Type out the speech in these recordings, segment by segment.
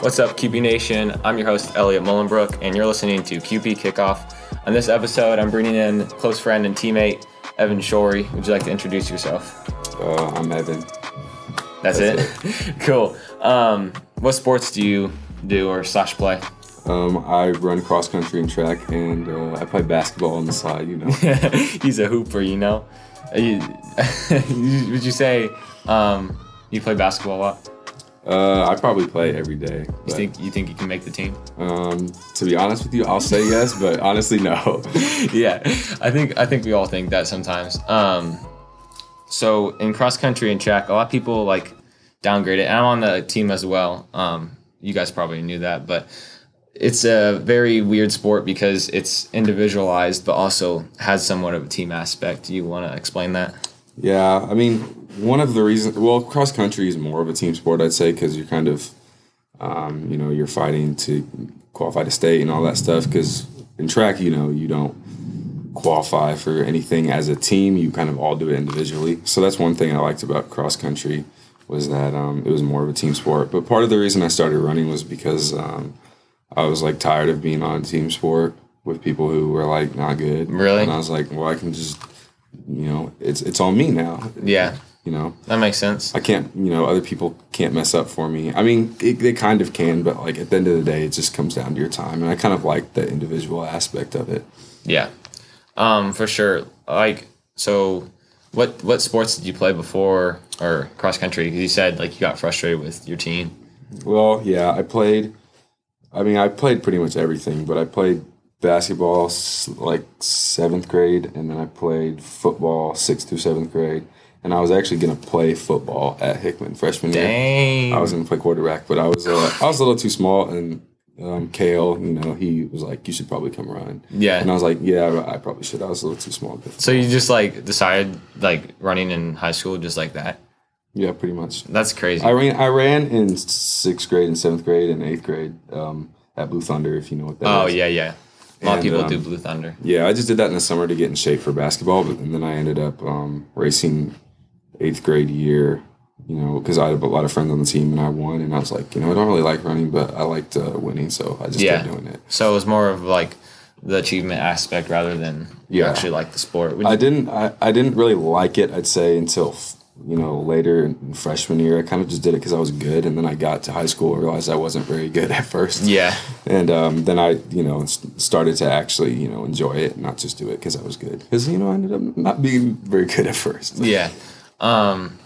What's up, QB Nation? I'm your host, Elliot Mullenbrook, and you're listening to QB Kickoff. On this episode, I'm bringing in close friend and teammate, Evan Shory. Would you like to introduce yourself? Uh, I'm Evan. That's, it? cool. Um, what sports do you do or slash play? Um, I run cross country and track, and uh, I play basketball on the side. You know, He's a hooper, you know? You, would you say um, you play basketball a lot? Uh, I probably play every day. You think you think you can make the team? um, to be honest with you, I'll say yes, but honestly, no. yeah, I think I think we all think that sometimes. Um, so in cross country and track, a lot of people like downgrade it. And I'm on the team as well. Um, you guys probably knew that, but it's a very weird sport because it's individualized, but also has somewhat of a team aspect. You want to explain that? Yeah, I mean, one of the reasons, well, cross country is more of a team sport, I'd say, because you're kind of, um, you know, you're fighting to qualify to state and all that stuff. Because in track, you know, you don't qualify for anything as a team. You kind of all do it individually. So that's one thing I liked about cross country was that um, it was more of a team sport. But part of the reason I started running was because um, I was like tired of being on a team sport with people who were like not good. Really? And I was like, well, I can just, you know, it's it's on me now. Yeah, You know, that makes sense. I can't, you know, other people can't mess up for me. I mean, it, they kind of can, but like at the end of the day, it just comes down to your time. And I kind of like the individual aspect of it. Yeah, um, for sure. Like, so what what sports did you play before or cross country? Because you said like you got frustrated with your team. Well, yeah, I played. I mean, I played pretty much everything, but I played basketball like seventh grade, and then I played football sixth through seventh grade. And I was actually gonna play football at Hickman freshman year. Dang. I was gonna play quarterback, but I was uh, I was a little too small, and um, Kale, you know, he was like, "You should probably come run." Yeah. and I was like, "Yeah, I probably should." I was a little too small. But So you just like decided like running in high school just like that? yeah, pretty much. That's crazy. I ran I ran in sixth grade and seventh grade and eighth grade um, at Blue Thunder, if you know what that is. oh yeah, yeah. A lot of people um, do Blue Thunder. Yeah, I just did that in the summer to get in shape for basketball, but and then I ended up um, racing eighth grade year. You know, because I had a lot of friends on the team and I won, and I was like, you know, I don't really like running, but I liked uh, winning, so I just Yeah. kept doing it. So it was more of like the achievement aspect rather than you Yeah. actually like the sport. I didn't. I, I didn't really like it. I'd say until you know later in freshman year. I kind of just did it because I was good, and then I got to high school and realized I wasn't very good at first. yeah. And um, then I, you know, started to actually, you know, enjoy it, not just do it because I was good. Because you know, I ended up not being very good at first. Yeah. Um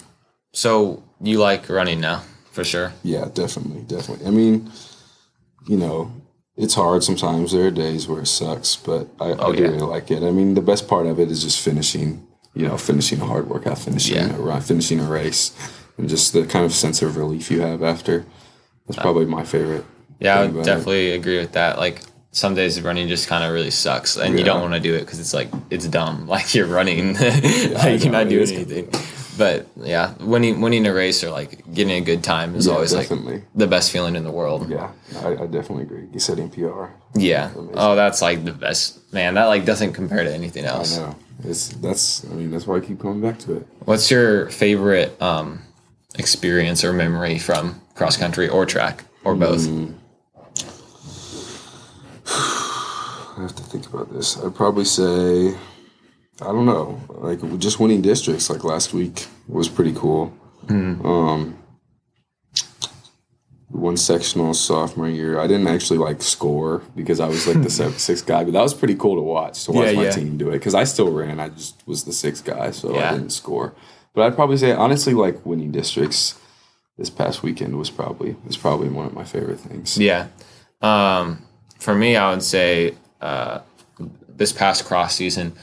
so you like running now, for sure. Yeah, definitely, definitely. I mean, you know, it's hard sometimes. There are days where it sucks, but I, I do yeah. really like it. I mean, the best part of it is just finishing. You know, finishing a hard workout, finishing Yeah. a run, finishing a race, and just the kind of sense of relief you have after. That's probably my favorite. Yeah, I would about it. definitely agree with that. Like some days running just kind of really sucks, and you don't want to do it because it's like it's dumb. Like you're running, like you're not doing anything. But yeah, winning winning a race or like getting a good time is Yeah, always definitely. like the best feeling in the world. Yeah, I, I definitely agree. You said NPR. Yeah. Oh, that's like the best, man. That like doesn't compare to anything I else. know. It's that's. I mean, that's why I keep coming back to it. What's your favorite um, experience or memory from cross country or track or both? Mm. I have to think about this. I'd probably say, I don't know, like just winning districts like last week was pretty cool. Um, one sectional sophomore year, I didn't actually like score because I was like the seventh, sixth guy, but that was pretty cool to watch to watch Yeah, my yeah. team do it because I still ran. I just was the sixth guy, so Yeah. I didn't score. But I'd probably say honestly, like winning districts this past weekend was probably was probably one of my favorite things. Yeah. Um, for me, I would say uh, this past cross season,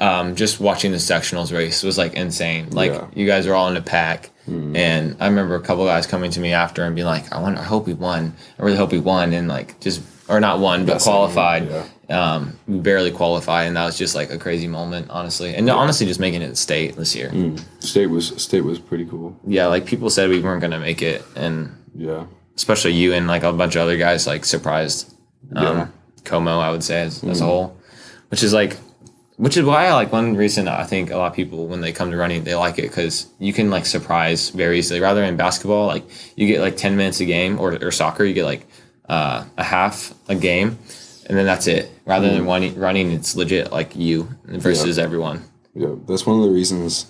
um, just watching the sectionals race was like insane. Like Yeah. You guys were all in a pack, and I remember a couple guys coming to me after and being like, "I wonder, I hope we won. I really hope we won." And like just or not won, but That's what I mean, qualified. Um, we barely qualified, and that was just like a crazy moment, honestly. And honestly, just making it state this year. State was state was pretty cool. Yeah, like people said we weren't gonna make it, and Yeah. especially you and like a bunch of other guys like surprised um, Yeah. Como, I would say as, as a whole, which is like which is why like one reason I think a lot of people when they come to running they like it because you can like surprise very easily. Rather than basketball, like you get like ten minutes a game, or, or soccer, you get like uh, a half a game, and then that's it. Rather than running, running, it's legit like you versus everyone. Yeah, that's one of the reasons.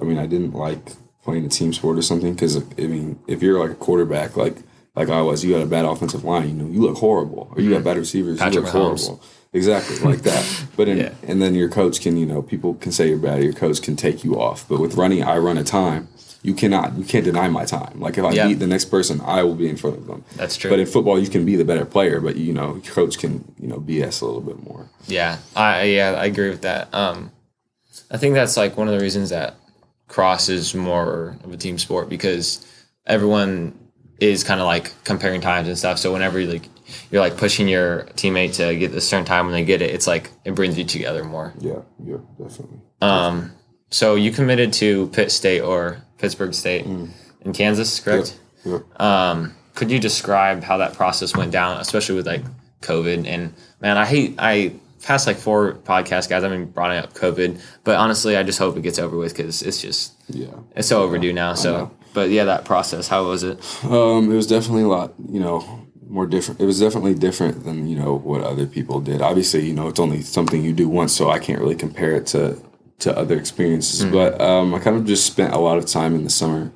I mean, I didn't like playing a team sport or something because I mean, if you're like a quarterback, like like I was, you had a bad offensive line, you know, you look horrible, or you got bad receivers, Patrick you look Mahomes. horrible. Exactly like that. But in, Yeah. and then your coach can, you know, people can say you're bad. Your coach can take you off. But with running, I run a time. You cannot, you can't deny my time. Like if I Yeah. beat the next person, I will be in front of them. That's true. But in football, you can be the better player, but you know, coach can, you know, BS a little bit more. Yeah, I yeah I agree with that. Um, I think that's like one of the reasons that cross is more of a team sport because everyone is kind of like comparing times and stuff. So whenever you like you're like pushing your teammate to get a certain time when they get it, it's like it brings you together more. Yeah, yeah, definitely. Um, so you committed to Pitt State or Pittsburg State in Kansas, correct? Yeah. Um, could you describe how that process went down, especially with like COVID? And man, I hate I past like four podcast guys. I've been brought up COVID, but honestly, I just hope it gets over with because it's just Yeah. it's so overdue now. So, but yeah, that process, how was it? Um, it was definitely a lot, you know, more different. It was definitely different than you know what other people did. Obviously, you know, it's only something you do once, so I can't really compare it to to other experiences. But um, I kind of just spent a lot of time in the summer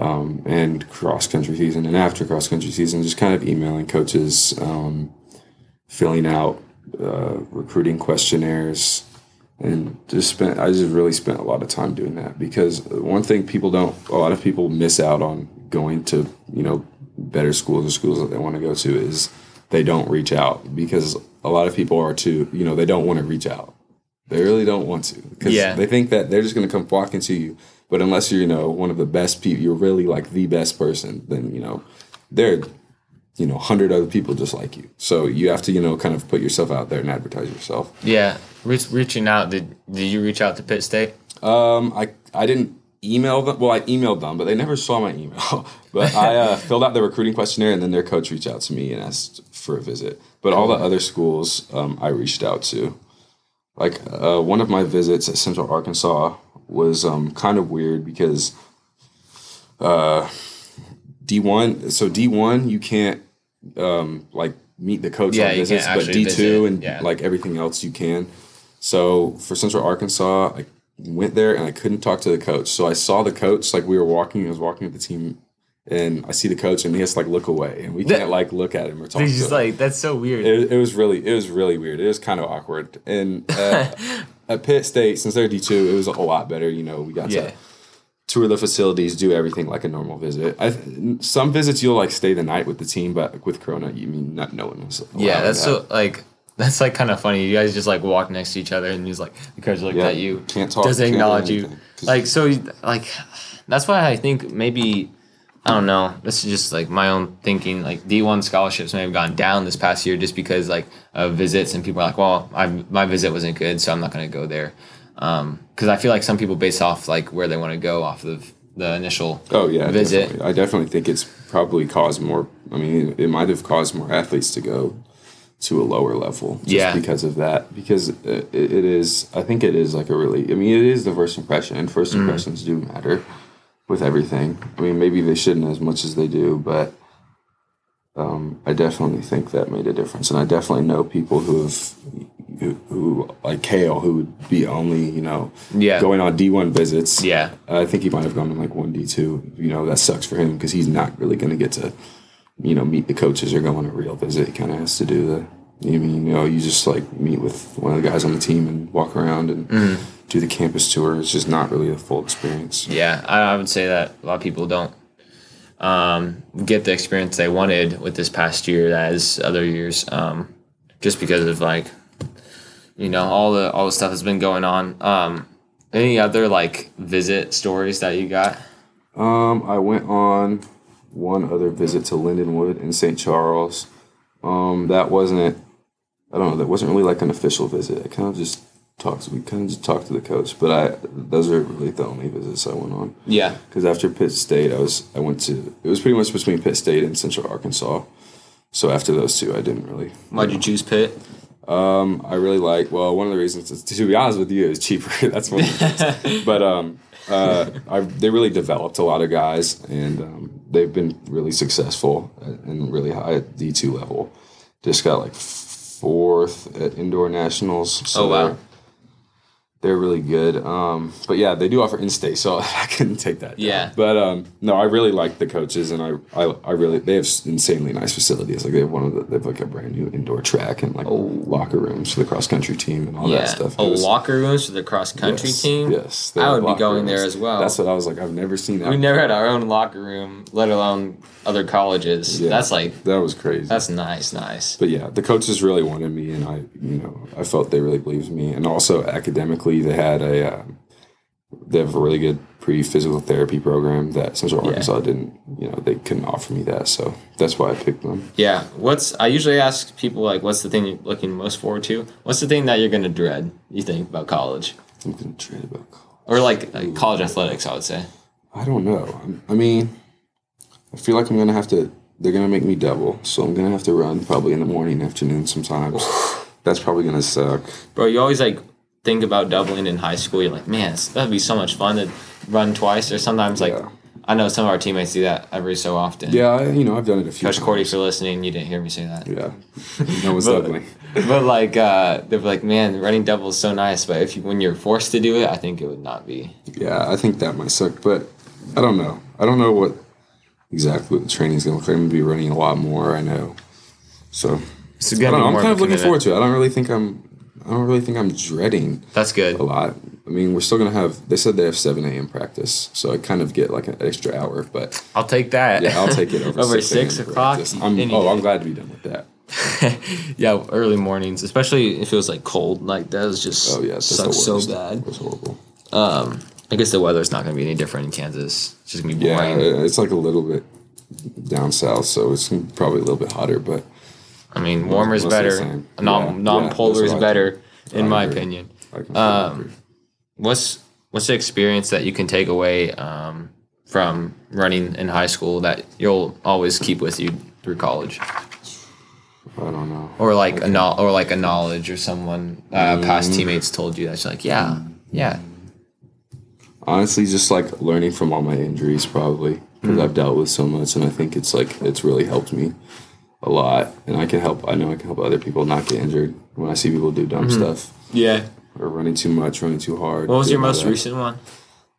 um, and cross country season and after cross country season, just kind of emailing coaches, um, filling out uh, recruiting questionnaires, and just spent. I just really spent a lot of time doing that because one thing people don't, a lot of people miss out on going to you know better schools or schools that they want to go to is they don't reach out because a lot of people are too you know they don't want to reach out they really don't want to because Yeah. they think that they're just going to come walking to you but unless you're you know one of the best people you're really like the best person then you know there are you know 100 other people just like you so you have to you know kind of put yourself out there and advertise yourself Yeah, reach, reaching out. Did did you reach out to Pitt State? Um, I I didn't email them. Well, I emailed them, but they never saw my email. but I uh, filled out the recruiting questionnaire, and then their coach reached out to me and asked for a visit. But all the other schools, um, I reached out to. Like uh, one of my visits at Central Arkansas was um, kind of weird because uh, D one. So D one, you can't um, like meet the coach Yeah, on you visits, can't but D two and yeah. like everything else you can. So for Central Arkansas, I went there and I couldn't talk to the coach. So I saw the coach like we were walking. I was walking with the team, and I see the coach, and he has to like look away, and we That- can't like look at him or talk. He's to just him. like that's so weird. It, it was really, it was really weird. It was kind of awkward. And uh, at Pitt State, since they're D two, it was a lot better. You know, we got yeah, to tour the facilities, do everything like a normal visit. I, some visits you'll like stay the night with the team, but with Corona, you mean not no one was. yeah. That's that. so like that's like kind of funny. You guys just like walk next to each other, and he's like the coach looked Yeah, at you, can't talk, doesn't can't do acknowledge you. Like so, like that's why I think maybe I don't know. This is just like my own thinking. Like D one scholarships may have gone down this past year just because like of visits, and people are like, well, I, my visit wasn't good, so I'm not going to go there. Because I feel like some people base off like where they want to go off of the initial Oh yeah, visit. Definitely. I definitely think it's probably caused more. I mean, it might have caused more athletes to go to a lower level just Yeah. because of that. Because it, it is, I think it is like a really. I mean, it is the first impression, and first Mm. impressions do matter with everything. I mean, maybe they shouldn't as much as they do, but. Um, I definitely think that made a difference, and I definitely know people who have, who, who like Kale, who would be only you know, Yeah. going on D one visits, Yeah. I think he might have gone to like one D two. You know, that sucks for him because he's not really going to get to, you know, meet the coaches or go on a real visit. He kind of has to do the. You mean you know you just like meet with one of the guys on the team and walk around and do the campus tour. It's just not really a full experience. Yeah, I, I would say that a lot of people don't um, get the experience they wanted with this past year as other years, um, just because of like, you know, all the all the stuff that's been going on. Um, any other like visit stories that you got? Um, I went on one other visit to Lindenwood in St. Charles. Um, that wasn't. I don't know. That wasn't really like an official visit. I kind of just talked. We kind of just talked to the coach. But I those are really the only visits I went on. Yeah, because after Pitt State, I was I went to it was pretty much between Pitt State and Central Arkansas. So after those two, I didn't really. why'd you choose Pitt? Um, I really like. Well, one of the reasons, is, to be honest with you, is cheaper. That's one of the things. but um, uh, I, they really developed a lot of guys, and um, they've been really successful and really high at D two level. Just got like fourth at indoor nationals. So Oh, wow. They're- really good. Um, but yeah, they do offer in-state, so I couldn't take that. down. Yeah. But um, no, I really like the coaches, and I, I, I really they have insanely nice facilities. Like they have one of the they have like a brand new indoor track and like locker rooms for the cross country team and all Oh. Yeah. that stuff. Oh, was- locker rooms for the cross country yes, team. Yes, I would be going there as well. That's what I was like. I've never seen that. We never had our own locker room, let alone other colleges. Yeah, That's like that was crazy. that's nice, nice. but yeah, the coaches really wanted me, and I, you know, I felt they really believed me. And also academically, they had a, um, they have a really good pre-physical therapy program that Central Arkansas didn't, you know, they couldn't offer me that, so that's why I picked them. Yeah. What's I usually ask people like, what's the thing you're looking most forward to? What's the thing that you're gonna dread? You think about college I'm gonna trade about. college. or like, like college athletics? I would say. I don't know. I mean, I feel like I'm gonna have to. They're gonna make me double, so I'm gonna have to run probably in the morning, afternoon, sometimes. That's probably gonna suck. Bro, you always like think about doubling in high school. You're like, man, that'd be so much fun to run twice. Or sometimes like, Yeah. I know some of our teammates do that every so often. Yeah, I, you know, I've done it a few Coach times. Cordy, for listening, you didn't hear me say that. Yeah, no one's But- doubling. but like, uh, they're like, man, running double is so nice. But if you, when you're forced to do it, I think it would not be. Yeah, I think that might suck, but I don't know. I don't know what exactly what the training's gonna look like. I'm gonna be running a lot more. I know, so It's I don't know. I'm kind of looking forward to it. I don't really think I'm. I don't really think I'm dreading That's good. a lot. I mean, we're still gonna have. They said they have seven a.m. practice, so I kind of get like an extra hour. But I'll take that. yeah, I'll take it over, Over 6 six o'clock? I'm, oh, day. I'm glad to be done with that. yeah, early mornings, especially if it was like cold, like that was just Oh yeah, that's sucks so bad. It was horrible. Um, I guess the weather's not going to be any different in Kansas. It's just going to be Yeah, boring. it's like a little bit down south, so it's probably a little bit hotter. But I mean, warmer is better. Non Yeah, non-polar yeah, is better, in my agree. opinion. Um, What's what's the experience that you can take away um, from running in high school that you'll always keep with you through college, I don't know. or like a no- or like a knowledge or someone uh, past Mm. teammates told you that's like, yeah, yeah, honestly just like learning from all my injuries probably because i've dealt with so much and i think it's like it's really helped me a lot and i can help i know i can help other people not get injured when i see people do dumb stuff yeah. or running too much running too hard What was your most recent one?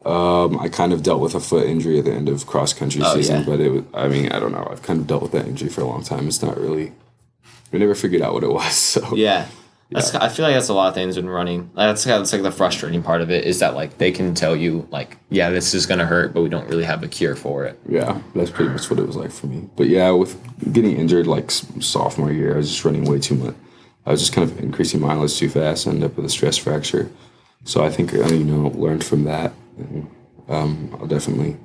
um, i kind of dealt with a foot injury at the end of cross country Oh, season yeah. but it was i mean i don't know i've kind of dealt with that injury for a long time it's not really we never figured out what it was so Yeah. That's, I feel like that's a lot of things when running. That's that's like the frustrating part of it is that like they can tell you like yeah this is gonna hurt but we don't really have a cure for it. Yeah, that's pretty much what it was like for me. But yeah, with getting injured like sophomore year, I was just running way too much. I was just kind of increasing mileage too fast, ended up with a stress fracture. So I think you know learned from that. And, um, I'll definitely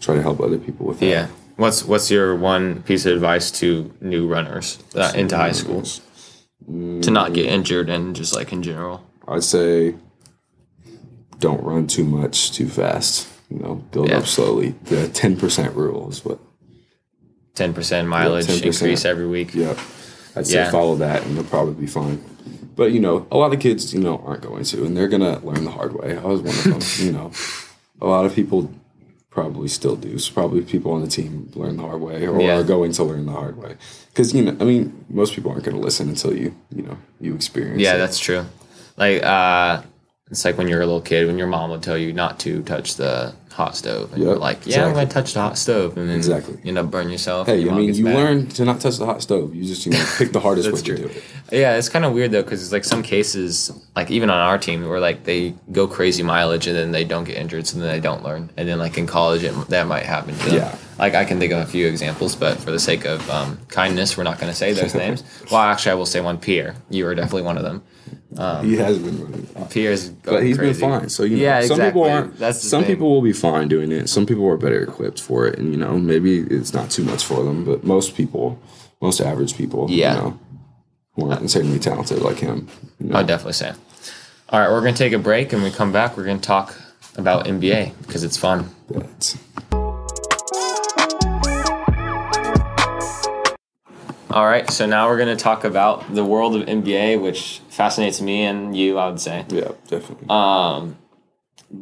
try to help other people with that. Yeah. What's what's your one piece of advice to new runners uh, into high to not get injured and just like in general? I'd say don't run too much too fast. You know, build Yeah. up slowly. The ten percent rule is what. Ten percent mileage 10%. increase every week. Yep. I'd say Yeah. follow that and you'll probably be fine. But you know, a lot of kids, you know, aren't going to, and they're gonna learn the hard way. I was one of them. you know, a lot of people probably still do. So probably people on the team learn the hard way, or Yeah. are going to learn the hard way. Because you know, I mean, most people aren't going to listen until you, you know, you experience. Yeah, it. that's true. Like uh it's like when you're a little kid when your mom would tell you not to touch the hot stove and you're like, Yeah, I'm gonna touch the hot stove and then Exactly. you end up burning yourself. Hey, your I mean, you mad. learn to not touch the hot stove. You just you know pick the hardest way That's to do it. Yeah, it's kind of weird though, because it's like some cases, like even on our team, where like they go crazy mileage and then they don't get injured, so then they don't learn, and then like in college, it, that might happen. To them. Yeah. Like I can think of a few examples, but for the sake of um, kindness, we're not going to say those names. Well, actually, I will say one. Pierre, you are definitely one of them. Um, he has been running. Pierre's, but he's crazy. been fine. So you know, Yeah, some people exactly. aren't. That's some thing. people will be fine doing it. Some people are better equipped for it, and you know maybe it's not too much for them. But most people, most average people, Yeah. you know, who aren't insanely talented like him. You know, I'd definitely say. All right, we're going to take a break, and we come back, we're going to talk about NBA because it's fun. but All right, so now we're going to talk about the world of NBA, which fascinates me and you, I would say. Yeah, definitely. Um,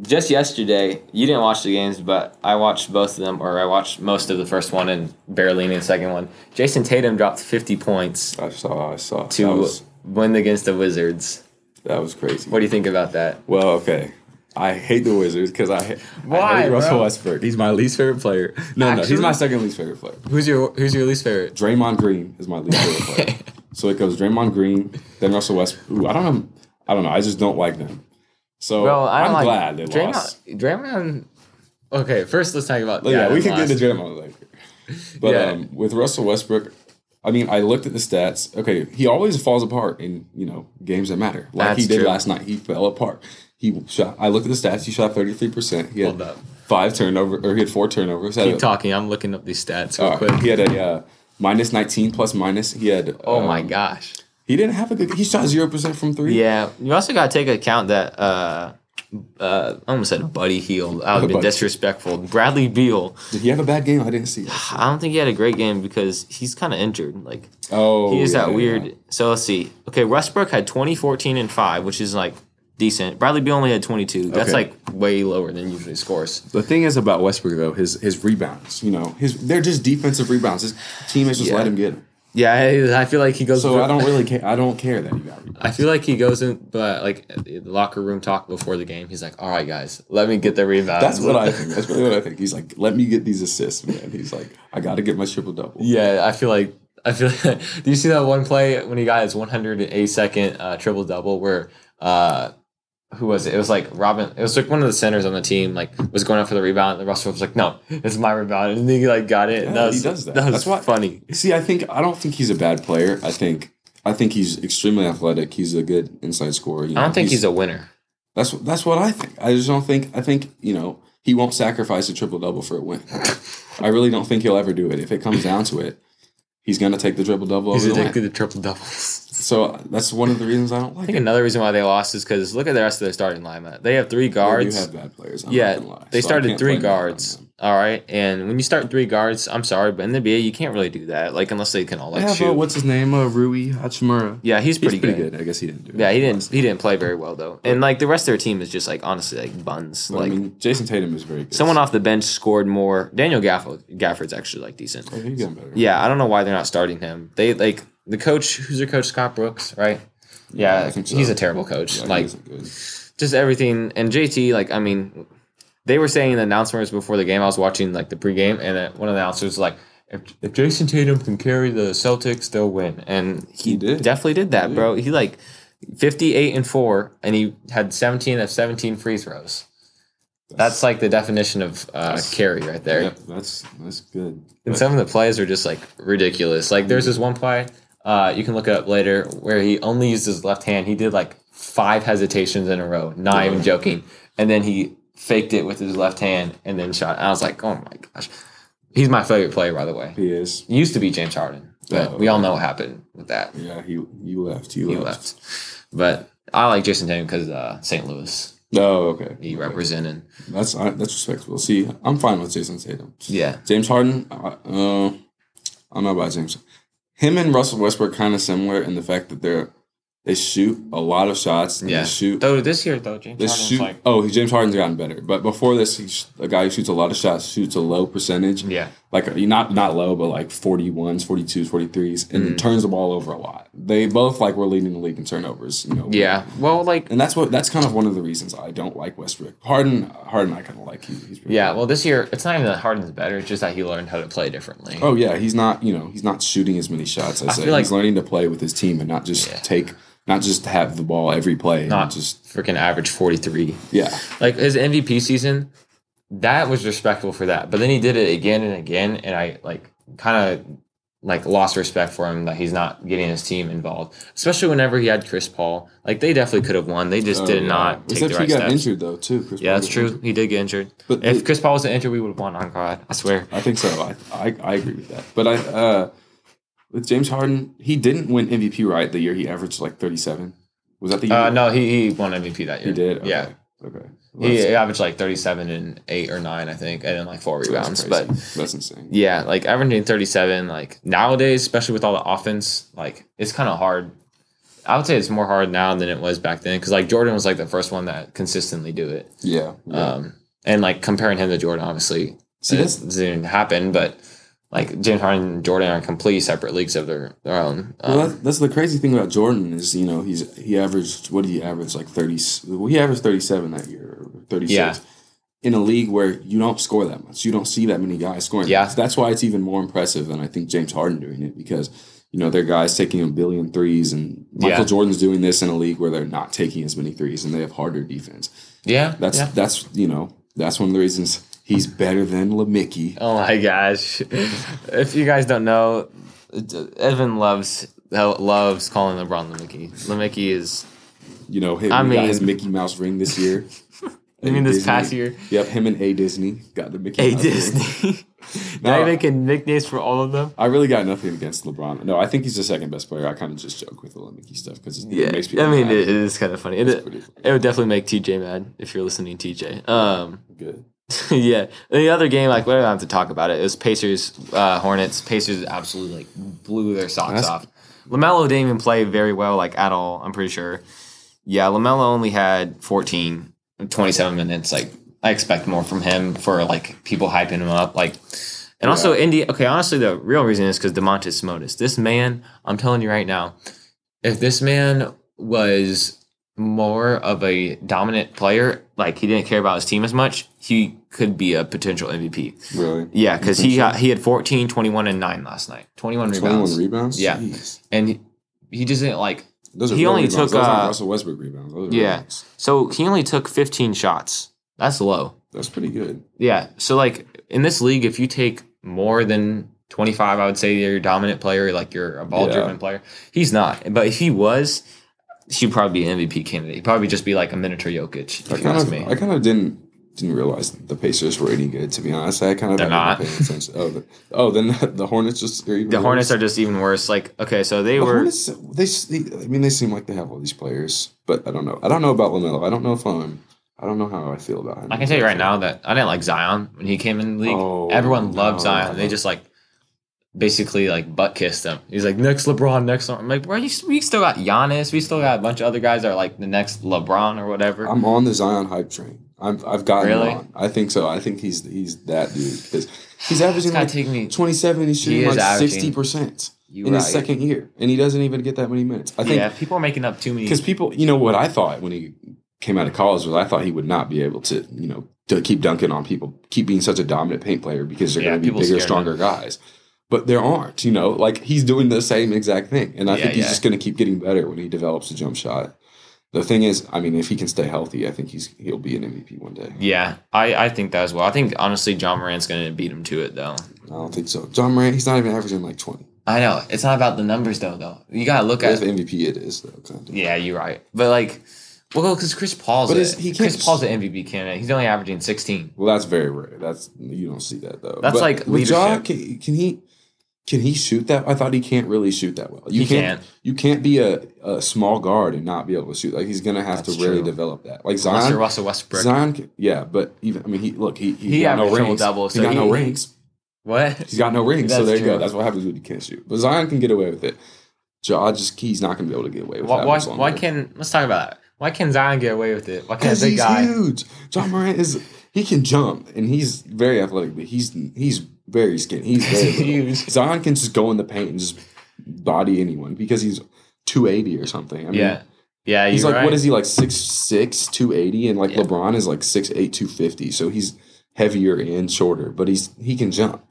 just yesterday, you didn't watch the games, but I watched both of them, or I watched most of the first one and barely any the second one. Jayson Tatum dropped 50 points I saw. I saw. to was, win against the Wizards. that was crazy. What do you think about that? Well, okay. I hate the Wizards because I, ha- I hate Russell bro? Westbrook. He's my least favorite player. No, no, he's my second least favorite player. Who's your Who's your least favorite? Draymond Green is my least favorite player. So it goes Draymond Green, then Russell Westbrook. Ooh, I don't know. I don't know. I just don't like them. So Well, I I'm like glad they Draymond, lost. Draymond. Okay, first let's talk about. But yeah, we they can get lost. into Draymond later. But Yeah. um, with Russell Westbrook, I mean, I looked at the stats. Okay, he always falls apart in you know games that matter, like he did true. last night. He fell apart. He shot. I looked at the stats. He shot thirty three percent. He had Hold up. five turnover, or he had four turnovers. Had Keep a- talking. I'm looking up these stats real uh, quick. he had a uh, minus nineteen plus minus. He had. Oh my um, gosh. He didn't have a good. He shot zero percent from three. Yeah, you also got to take account that uh, uh, I almost said Buddy Hield. I would have been disrespectful. Bradley Beal. Did he have a bad game? I didn't see it. I don't think he had a great game because he's kind of injured. Like Oh, he is yeah, that weird. yeah. So let's see. Okay, Westbrook had 20, 14, and five, which is like decent. Bradley Beal only had twenty two. That's Okay. like way lower than usually scores. The thing is about Westbrook though, his his rebounds. You know, his they're just defensive rebounds. His teammates just Yeah. let him get. Yeah, I, I feel like he goes. So I don't really care. I don't care that he got rebounds. I feel like he goes in, but like the locker room talk before the game, he's like, "All right, guys, let me get the rebound." That's what I think. That's really what I think. He's like, let me get these assists, man. He's like, I got to get my triple double. Yeah, I feel like I feel. Like, do you see that one play when he got his 182nd uh, triple double where uh, who was it? It was like Robin. It was like one of the centers on the team like was going up for the rebound. And Russell was like, "No, it's my rebound," and then he like got it. and Yeah, that was, he does that. That was That's why- funny. See, I think I don't think he's a bad player. I think I think he's extremely athletic. He's a good inside scorer. You I don't think he's, a winner. That's that's what I think. I just don't think. I think you know he won't sacrifice a triple double for a win. I really don't think he'll ever do it. If it comes down to it, he's gonna take the triple double He's addicted to triple doubles. So that's one of the reasons I don't like. I think it. another reason why they lost is because look at the rest of their starting lineup. They have three guards. They do have bad players. I'm yeah, they So started three guards. All right, and when you start three guards, I'm sorry, but in the NBA you can't really do that. Like unless they can all like Yeah, shoot. what's his name? Uh, Rui Hachimura. yeah, he's He's pretty, pretty, good. good. I guess he didn't do. it. Yeah, he didn't. He didn't play very well though, and like the rest of their team is just like honestly like buns. Like I mean, Jayson Tatum is very good. someone off the bench scored more. Daniel Gafford, Gafford's actually like decent. Oh, he's getting better. Yeah, I don't know why they're not starting him. They like the coach. Who's their coach? Scott Brooks, right? Yeah, I think so. he's a terrible coach. Yeah, like just everything. And JT, like I mean, they were saying in the announcements before the game. I was watching like the pregame, and one of the announcers was like. If, if Jayson Tatum can carry the Celtics, they'll win, and he, He did. definitely did that, He bro. He like fifty-eight and four, and he had seventeen of seventeen free throws. That's like the definition of uh, carry right there. Yep, that's that's good. And But- some of the plays are just like ridiculous. Like there's this one play, uh, you can look it up later, where he only used his left hand. He did like five hesitations in a row, not even joking. And then he faked it with his left hand and then shot. I was like, oh my gosh. He's my favorite player, by the way. he is. He used to be James Harden, but Oh, we all know what happened with that. Yeah, he you left. You He left. left. But I like Jayson Tatum because uh, St. Louis. Oh, okay. He Okay. represented. That's I, that's respectable. See, I'm fine with Jayson Tatum. Yeah. James Harden, uh, uh, I don't know about James. Him and Russell Westbrook kind of similar in the fact that they're they shoot a lot of shots. and Yeah. They shoot. Though this year, though, James They Harden's shoot. like, oh, he, James Harden's gotten better, but before this, he's a guy who shoots a lot of shots, shoots a low percentage. yeah. like not not low, but like 41s, 42s, 43s, and Mm. turns the ball over a lot. They both like were leading the league in turnovers, you know. Yeah. Well, like, And that's what that's kind of one of the reasons I don't like Westbrook. Harden, Harden, I kind of like. He, he's pretty Yeah, good. well, this year it's not even that Harden's better. It's just that he learned how to play differently. Oh yeah, he's not. You know, he's not shooting as many shots. I, say feel like- he's learning to play with his team and not just Yeah. take, not just have the ball every play. Not just freaking average forty three. yeah. Like his MVP season, that was respectful for that. But then he did it again and again, and I like kind of like lost respect for him that he's not getting his team involved, especially whenever he had Chris Paul. Like they definitely could have won. They just Oh, did yeah. not take Except the he got steps. injured though too. Chris Yeah, Paul that's true. injured. He did get injured. But if Chris Paul wasn't injured, we would have won. On God, I swear. I think so. I, I I agree with that. But I uh with James Harden, he didn't win MVP right the year he averaged like thirty seven. Was that the year? Uh, no, he, he won MVP that year. he did. Okay. Yeah. Okay. He That's- averaged like 37 and eight or nine, I think, and then like four rebounds. That's But that's insane. yeah, like averaging 37, like nowadays, especially with all the offense, like it's kind of hard. I would say it's more hard now than it was back then because like Jordan was like the first one that consistently do it. Yeah. yeah. Um, and like comparing him to Jordan, obviously, See, it didn't happen. But like James Harden and Jordan are completely separate leagues of their their own. Um, Well, that, that's the crazy thing about Jordan is you know he's he averaged what did he average like thirty? Well, he averaged thirty seven that year, or thirty six. Yeah. In a league where you don't score that much, you don't see that many guys scoring. Yeah. So that's why it's even more impressive than I think James Harden doing it because you know they're guys taking a billion threes, and Michael Yeah. Jordan's doing this in a league where they're not taking as many threes and they have harder defense. yeah, That's yeah. that's you know that's one of the reasons he's better than LeMickey. Oh my gosh! if you guys don't know, Evan loves loves calling LeBron Lemicky. Lemicky is. You know, him, I he got his Mickey Mouse ring this year. I mean, this Disney. past year, Yep, him and A Disney got the Mickey. a Mouse. Disney. No. now you're making nicknames for all of them. I really got nothing against LeBron. No, I think he's the second best player. I kind of just joke with the Mickey stuff because Yeah, it makes people. I mean, mad. it, is kind of funny. It, it would definitely make TJ mad if you're listening, TJ. Um, good. yeah. The other game, like, we don't have to talk about it. It was Pacers, uh, Hornets. Pacers absolutely like blew their socks That's- off. LaMelo didn't even play very well, like at all. I'm pretty sure. Yeah, LaMelo only had 14, 27 minutes. Like, I expect more from him for like people hyping him up. Like, and also India. Okay, honestly, the real reason is because Domantas Motis. This man, I'm telling you right now, if this man was more of a dominant player, like he didn't care about his team as much, he could be a potential MVP. Really? Yeah, because he got, he had 14, 21, and 9 last night. 21 rebounds. Twenty-one rebounds. rebounds. Yeah. Jeez. And he, he doesn't like, Those are He only rebounds. took, Those uh, Russell Westbrook rebounds. Those Yeah. rebounds. so he only took 15 shots. That's low. That's pretty good. Yeah. So like in this league, if you take more than 25, I would say you're a dominant player, like you're a ball driven Yeah. player. He's not. But if he was, he'd probably be an MVP candidate. He'd probably just be like a miniature Jokic, I kind of, me. I kind of didn't didn't realize the Pacers were any good. To be honest, I kind of They're haven't been paying attention. Oh, the, oh, then the Hornets just are even the worse. Hornets are just even worse. Like, okay, so they The were Hornets, they, they, I mean, they seem like they have all these players, but I don't know. I don't know about LaMelo. I don't know if I'm. I don't know how I feel about him. I can tell you right now that I didn't like Zion when he came in the league. Oh, Everyone loved no. Zion. They just like basically like butt kissed him. He's like next LeBron, next. I'm like, bro, you, we still got Giannis. We still got a bunch of other guys that are like the next LeBron or whatever. I'm on the Zion hype train. I'm, I've gotten Really? on. I think so. I think he's he's that dude because he's averaging like me- 27. He's shooting is like 60 percent in his second year, and he doesn't even get that many minutes. I think yeah, people are making up too many. because people, you know, what I thought when he came out of college was I thought he would not be able to, you know, to keep dunking on people, keep being such a dominant paint player because they're Yeah, going to be bigger, stronger guys. But there aren't, you know, like he's doing the same exact thing, and I Yeah, think he's yeah. just going to keep getting better when he develops a jump shot. The thing is, I mean, if he can stay healthy, I think he's he'll be an MVP one day. Yeah, I, I think that as well. I think honestly, Ja Morant's going to beat him to it though. I don't think so. Ja Morant, he's not even averaging like twenty. I know it's not about the numbers though. Though you gotta look at. MVP, it is though. Kind of. Yeah, you're right. But like, well, because Chris Paul's But a, he Chris Paul's an MVP candidate. He's only averaging 16. Well, that's very rare. That's you don't see that though. That's like with Ja, can, can he can he shoot that? I thought he can't really shoot that well. You He can't, can't. You can't be a, a small guard and not be able to shoot. Like he's gonna have That's to really true. develop that. Like Zion, Russell Westbrook. Zion, can, yeah, but even I mean, he look he he, He got no rings. he so got no rings. What? He's got no rings. so there you go. That's what happens when you can't shoot. But Zion can get away with it. Ja just he's not gonna be able to get away with Why? that. Why, why can let's talk about that. Why can Zion get away with it? Why can't Because he's guy? huge. Ja Morant is he can jump and he's very athletic, but he's he's very skinny. He's very huge. Zion can just go in the paint and just body anyone because he's two eighty or something. I mean, Yeah, yeah. he's like right. what is he like 6'6", 280 and like Yeah. LeBron is like 6'8", 250. So he's heavier and shorter, but he's he can jump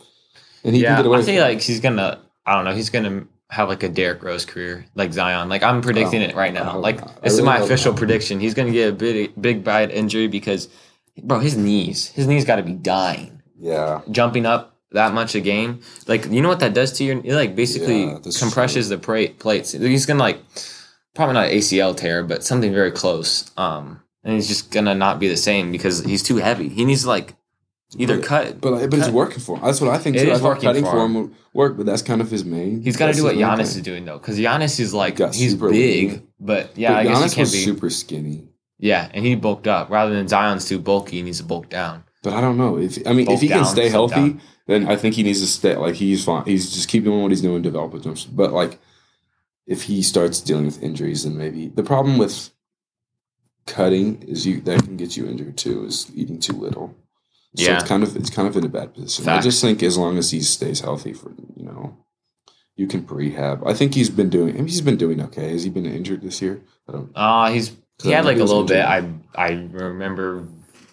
and he yeah, can get away. I think like he's gonna. I don't know. He's gonna have like a Derrick Rose career, like Zion. Like I'm predicting Oh, it right now. Oh, like not. This is my official not. prediction. He's gonna get a big, big bad injury because, bro, his knees, his knees got to be dying. yeah, Jumping up that much a game, like you know what that does to your, it like basically Yeah, compresses the pra- plates. He's gonna like probably not ACL tear, but something very close. Um, and he's just gonna not be the same because he's too heavy. He needs to like either But- cut. but but it's working for him. That's what I think It too. Is working cutting for him. would work, but that's kind of his main. He's got to do what Giannis is doing though, because Giannis is like he's big, lean. but yeah, But I guess Giannis he can was be. super skinny. Yeah, and he bulked up rather than Zion's too bulky. He needs to bulk down. But I don't know if I mean Bulk if he can stay healthy, down. Then I think he needs to stay. Like he's fine. He's just keep doing what he's doing, develop them. But like if he starts dealing with injuries, then maybe the problem with cutting is you that can get you injured too. Is eating too little. So Yeah. it's kind of it's kind of in a bad position. Facts. I just think as long as he stays healthy for you know, you can rehab. I think he's been doing. I mean, he's been doing okay. Has he been injured this year? I don't. Uh he's he had like a little bit. I I remember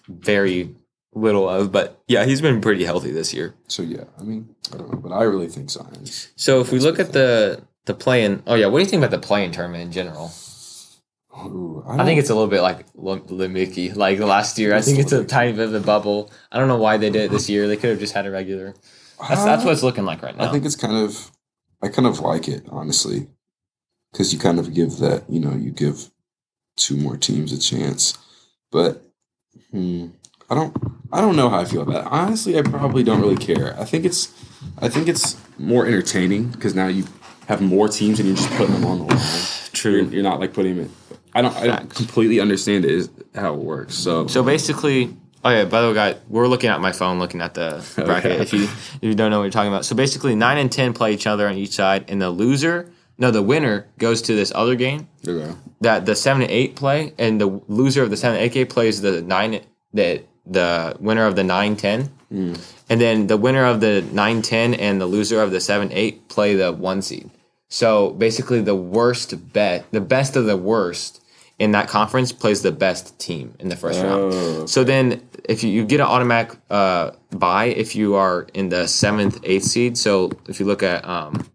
very little of, but yeah, he's been pretty healthy this year. So yeah, I mean, I don't know, but I really think Zion's. So if we look at the the play-in, oh yeah, what do you think about the play-in tournament in general? Ooh, I think it's a little bit like Limiki, like last year. I think it's a tiny bit of a bubble. I don't know why they did it this year. They could have just had a regular. That's that's what it's looking like right now. I think it's kind of, I kind of like it honestly, because you kind of give that, you know, you give two more teams a chance, but hmm, I don't, I don't know how I feel about it. Honestly, I probably don't really care. I think it's, I think it's more entertaining because now you have more teams and you're just putting them on the line. You're, you're not like putting them in. I don't, I don't completely understand it is how it works. So, So basically, oh yeah. By the way, guys, we're looking at my phone, looking at the bracket. Okay. If you if you don't know what you're talking about, so basically nine and ten play each other on each side, and the loser, no, the winner goes to this other game okay. that the seven and eight play, and the loser of the seven and eight game plays the nine the the winner of the nine ten, and then the winner of the nine ten and the loser of the seven eight play the one seed. So basically, the worst bet, the best of the worst in that conference plays the best team in the first round. Oh, So then, if you, you get an automatic uh, bye if you are in the seventh, eighth seed. So if you look at um,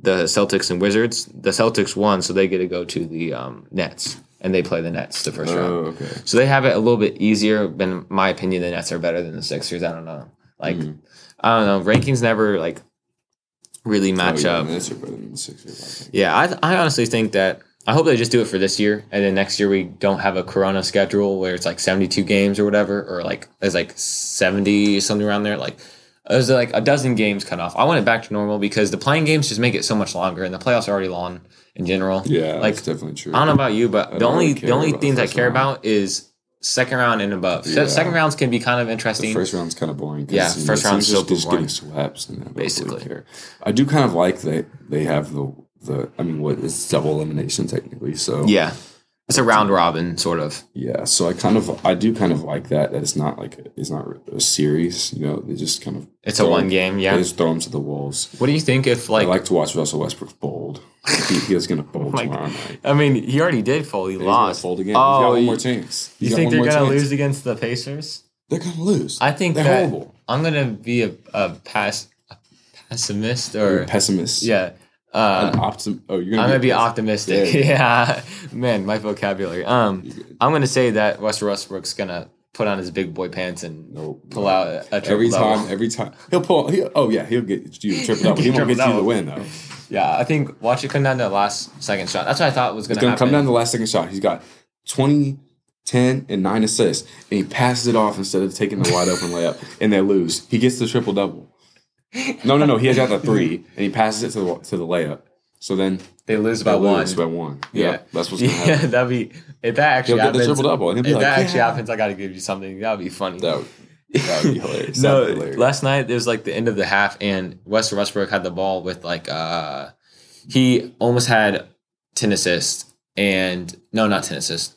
the Celtics and Wizards, the Celtics won, so they get to go to the um, Nets, and they play the Nets the first Oh, round. okay. So they have it a little bit easier. In my opinion, the Nets are better than the Sixers. I don't know. Like Mhm. I don't know. Rankings never like really match oh, yeah, up. the Nets are better than the Sixers. I. Yeah, I, I honestly think that I hope they just do it for this year, and then next year we don't have a Corona schedule where it's like seventy-two games or whatever, or like there's like seventy something around there. Like there's like a dozen games cut off. I want it back to normal because the playing games just make it so much longer, and the playoffs are already long in general. Yeah, like that's definitely true. I don't know about you, but the only really the only things I care round. about is second round and above. Yeah. Second rounds can be kind of The interesting. first round's kind of boring. Yeah, you know, first round's just, just boring. getting swept. And I don't really Basically. I do kind of like that they have the the. I mean, what is double elimination technically? So yeah, it's a round robin sort of. yeah. So I kind of I do kind of like that. That it's not like a, it's not a series. You know, they just kind of It's a one game. They Yeah. just throw them to the wolves. What do you think if like I like? like to watch Russell Westbrook bold. he, he is going to fold my tomorrow night. I mean, he already did fold. He He's going to lost. fold again. Oh, He's got one oh, you- more chance. He's You think they're gonna chance. lose against the Pacers? They're going to lose. I think They're that horrible. I'm gonna be a, a pass a pessimist or Pessimist. yeah. Uh, optim- oh, you're gonna I'm gonna be a optimistic. Yeah, Yeah, man, my vocabulary. Um, I'm gonna say that Russell Westbrook's gonna put on his big boy pants and Nope. pull out a, a Every time, every time he'll pull. He'll, oh yeah, he'll get you a triple double. He won't get you the win though. Yeah, I think watch it come down to the last second shot. That's what I thought was gonna, gonna happen. come down to the last second shot. He's got 20, 10, and nine assists, and he passes it off instead of taking the wide open layup, and they lose. He gets the triple double. No, no, no. He has got the three, and he passes it to the to the layup. So then they lose they by one. lose by one. Yeah, Yeah. that's what's gonna Yeah, happen. that'd be if that actually He'll happens. double, if like, that actually happens, I got to give you something. That would be funny. That would, that would be hilarious. no, be hilarious. last night it was like the end of the half, and Western Westbrook had the ball with like uh he almost had ten assists and no, not ten assists,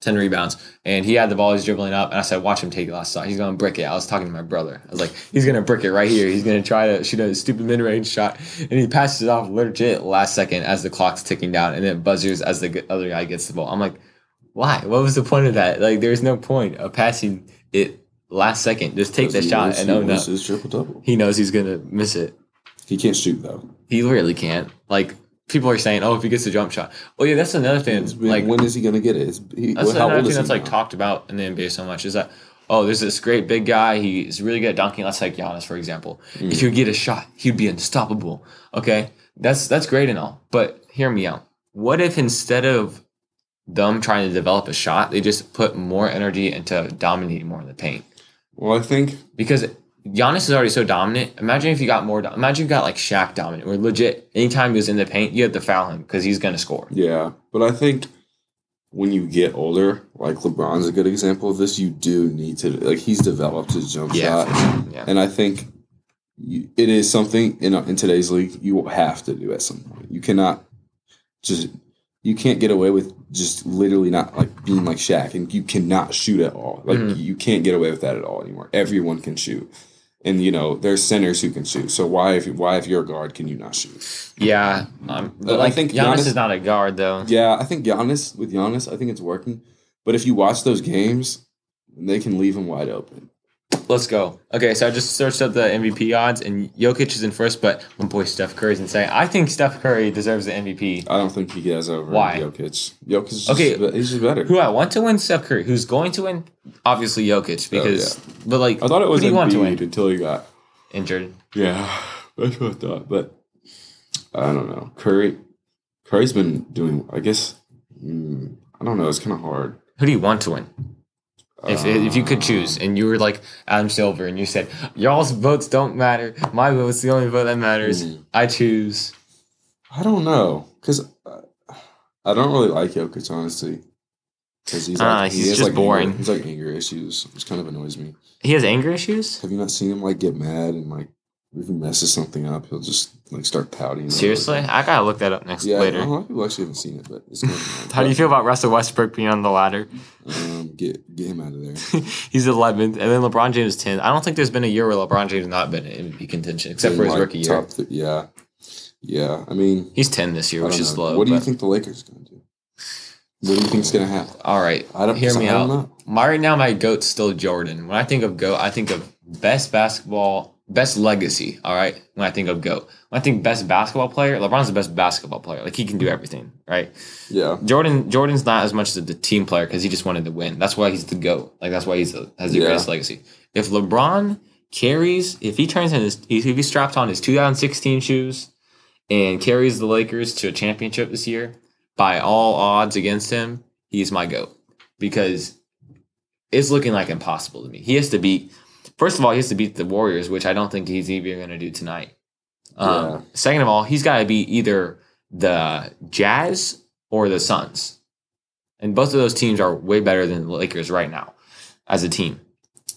ten rebounds, and he had the ball. He's dribbling up, and I said, "Watch him take it last shot. He's gonna brick it." I was talking to my brother. I was like, "He's gonna brick it right here. He's gonna try to shoot a stupid mid range shot," and he passes it off legit last second as the clock's ticking down, and then buzzers as the other guy gets the ball. I'm like, "Why? What was the point of that? Like, there's no point of passing it." Last second, just take the shot and own up his triple double. he knows he's gonna miss it. He can't shoot though. He really can't. Like people are saying, oh, if he gets a jump shot. Oh yeah, that's another thing. It's- Like when is he gonna get it? It's, he, that's how another thing is that's he like talked about in the NBA so much is that oh, there's this great big guy. He's really good at dunking. Let's take Giannis for example. Mm. If you get a shot, he'd be unstoppable. Okay, that's that's great and all, but hear me out. What if instead of them trying to develop a shot, they just put more energy into dominating more in the paint? Well, I think because Giannis is already so dominant. Imagine if you got more. do- Imagine you got like Shaq dominant, where legit anytime he was in the paint, you have to foul him because he's gonna score. Yeah, but I think when you get older, like LeBron's a good example of this. You do need to like he's developed his jump Yeah, shot, sure. Yeah. and I think you, it is something in in today's league you will have to do at some point. You cannot just you can't get away with just literally not like being like Shaq, and you cannot shoot at all. Like Mhm. you can't get away with that at all anymore. Everyone can shoot, and you know there's centers who can shoot. So why if why if you're a guard can you not shoot? Yeah, um, but I think Giannis, Giannis- is not a guard though. Yeah, I think Giannis with Giannis, I think it's working. But if you watch those games, they can leave him wide open. Let's go. Okay, so I just searched up the MVP odds, and Jokic is in first, but my boy Steph Curry's insane. I think Steph Curry deserves the MVP. I don't think he gets over Why? Jokic. Jokic is Okay. okay. he's just better. Who I want to win, Steph Curry. Who's going to win? Obviously Jokic, because but like I thought it was you want to win? until he got Injured. yeah. That's what I thought, but I don't know. Curry, Curry's been doing. I guess mm, I don't know. It's kind of hard. Who do you want to win? If, if you could choose, and you were like Adam Silver, and you said y'all's votes don't matter, my vote's the only vote that matters. Mhm. I choose. I don't know because I don't really like Jokic honestly. Because he's Ah, like, he he's has, just like, boring. Anger, he's like anger issues, which kind of annoys me. He has anger issues. Have you not seen him like get mad and like if he messes something up, he'll just like start pouting. Seriously. I gotta look that up next Yeah, later. a lot of people actually haven't seen it, but it's How do you feel about Russell Westbrook being on the ladder? Um, get get him out of there. He's 11th, and then LeBron James is 10th. I don't think there's been a year where LeBron James has not been in MVP contention, except for his Like, rookie year. th- yeah, yeah. I mean, He's 10 this year, which don't is low. What do you think the Lakers are going to do? What do you think's going to happen? All right, I don't hear me I out. My right now, my goat's still Jordan. When I think of goat, I think of best basketball, best legacy. All right, when I think of goat, when I think best basketball player, LeBron's the best basketball player. Like he can do mm-hmm. everything. Right. Yeah, Jordan, Jordan's not as much as the team player because he just wanted to win. That's why he's the goat. Like that's why he's the, has the Yeah. greatest legacy. If LeBron carries, if he turns in his, if he straps on his 2016 shoes and carries the Lakers to a championship this year, by all odds against him, he's my goat because it's looking like impossible to me. He has to beat. First of all, he has to beat the Warriors, which I don't think he's even going to do tonight. Um, Yeah. Second of all, he's got to beat either the Jazz or the Suns, and both of those teams are way better than the Lakers right now as a team.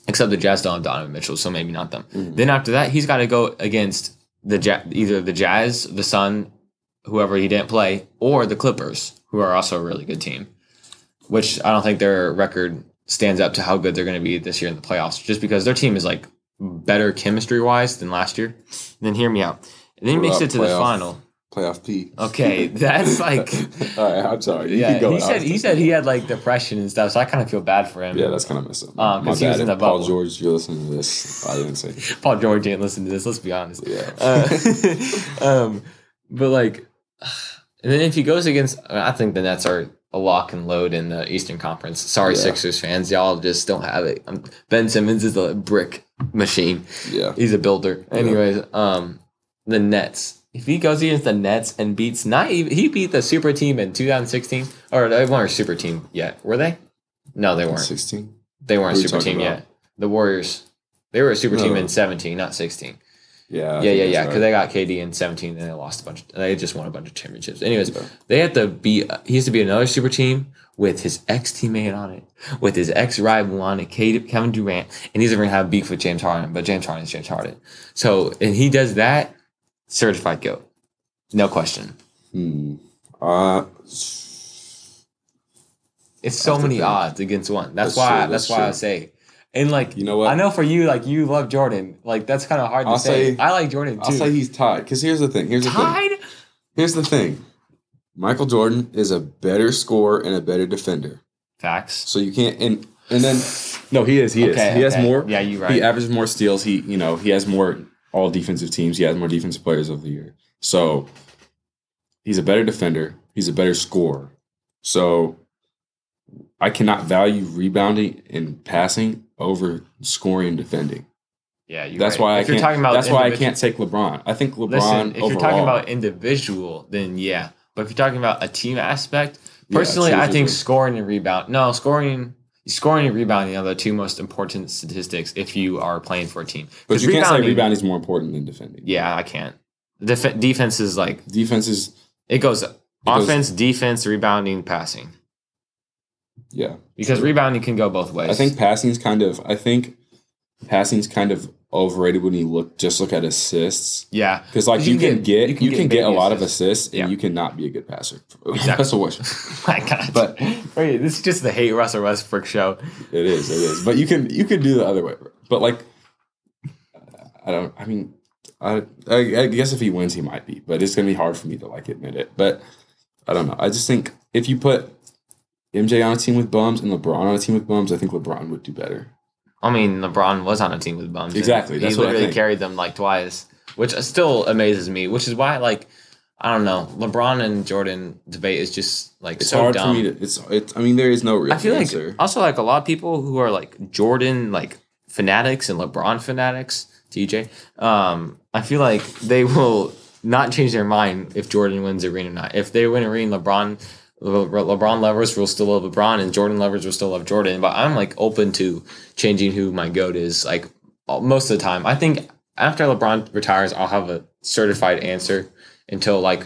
Except the Jazz don't have Donovan Mitchell, so maybe not them. Mhm. Then after that, he's got to go against the ja- either the Jazz, the Sun, whoever he didn't play, or the Clippers, who are also a really good team. Which I don't think their record stands up to how good they're going to be this year in the playoffs, just because their team is like better chemistry wise than last year. And then hear me out. And then he makes it to the playoff? final. playoff P. Okay, that's like All right, I'm sorry. You yeah. He said he said he had like depression and stuff, so I kind of feel bad for him. Yeah, that's kind of messed up. Um, My 'cause he was in the Paul bubble. George, you're listening to this. I didn't say. Paul George didn't listen to this. Let's be honest. Yeah. Uh, um, but like, and then if he goes against, I think the Nets are a lock and load in the Eastern Conference. Sorry, Yeah. Sixers fans, y'all just don't have it. Um, ben Simmons is a brick machine. yeah. He's a builder. Anyways, um, the Nets. If he goes against the Nets and beats not even he beat the super team in 2016, or they weren't a super team yet, were they? No, they weren't. 16. They weren't a Who are you super team about? yet. The Warriors. They were a super team in 17, not 16 Yeah. I yeah, yeah, yeah. right. Because they got KD in 17 and they lost a bunch. Of, they just won a bunch of championships. Anyways, they had to be. He has to be another super team with his ex teammate on it, with his ex rival on it, Kevin Durant, and he's even gonna have beef with James Harden. But James Harden is James Harden. So and he does that, certified goat, no question. Hmm. Uh, It's so many odds against one. That's, That's why. true, that's that's why I say. And like you know what? I know for you, like you love Jordan. Like that's kind of hard to I'll say. say- I like Jordan too. I'll say he's tied. Because here's the thing. Here's the thing. Tied. Here's the thing. Michael Jordan is a better scorer and a better defender. Facts. So you can't and and then no, he is. He Okay, is. He has more. Yeah, you right. He averages more steals. He you know he has more all defensive teams. He has more defensive players of the year. So he's a better defender. He's a better scorer. So I cannot value rebounding and passing over scoring and defending. Yeah, That's right. why I if you're can't. that's why I can't take LeBron. I think LeBron. Listen, if you're talking about individual, then yeah. But if you're talking about a team aspect, personally, true, I think scoring and rebound. No, scoring, scoring and rebounding are the two most important statistics if you are playing for a team. But you can't say rebounding- is more important than defending. Yeah, I can't. Def- defense is like Defense is it goes goes- offense, defense, rebounding, passing. Yeah. because rebounding can go both ways. I think passing's kind of I think passing's kind of overrated when you look just look at assists. yeah, Because like you, can, get, you can, get, a baby lot of assists. assists and Yeah. you cannot be a good passer. Exactly. Russell Westbrook. My God, But- Wait, this is just the hate Russell Westbrook show. It is, it is. But you can you can do the other way. But like I don't I mean I, I I guess if he wins he might be, but it's gonna be hard for me to like admit it. But I don't know. I just think if you put MJ on a team with bums and LeBron on a team with bums, I think LeBron would do better. I mean, LeBron was on a team with bums. Exactly, that's he literally carried them like twice, which still amazes me. Which is why, like, I don't know, LeBron and Jordan debate is just like It's so hard dumb. for me to it's it's I mean there is no real I feel answer. like also like a lot of people who are like Jordan like fanatics and LeBron fanatics, TJ. Um, I feel like they will not change their mind if Jordan wins the ring or not. If they win a ring, LeBron. Le- LeBron lovers will still love LeBron, and Jordan lovers will still love Jordan. But I'm like open to changing who my goat is. Like most of the time, I think after LeBron retires, I'll have a certified answer until like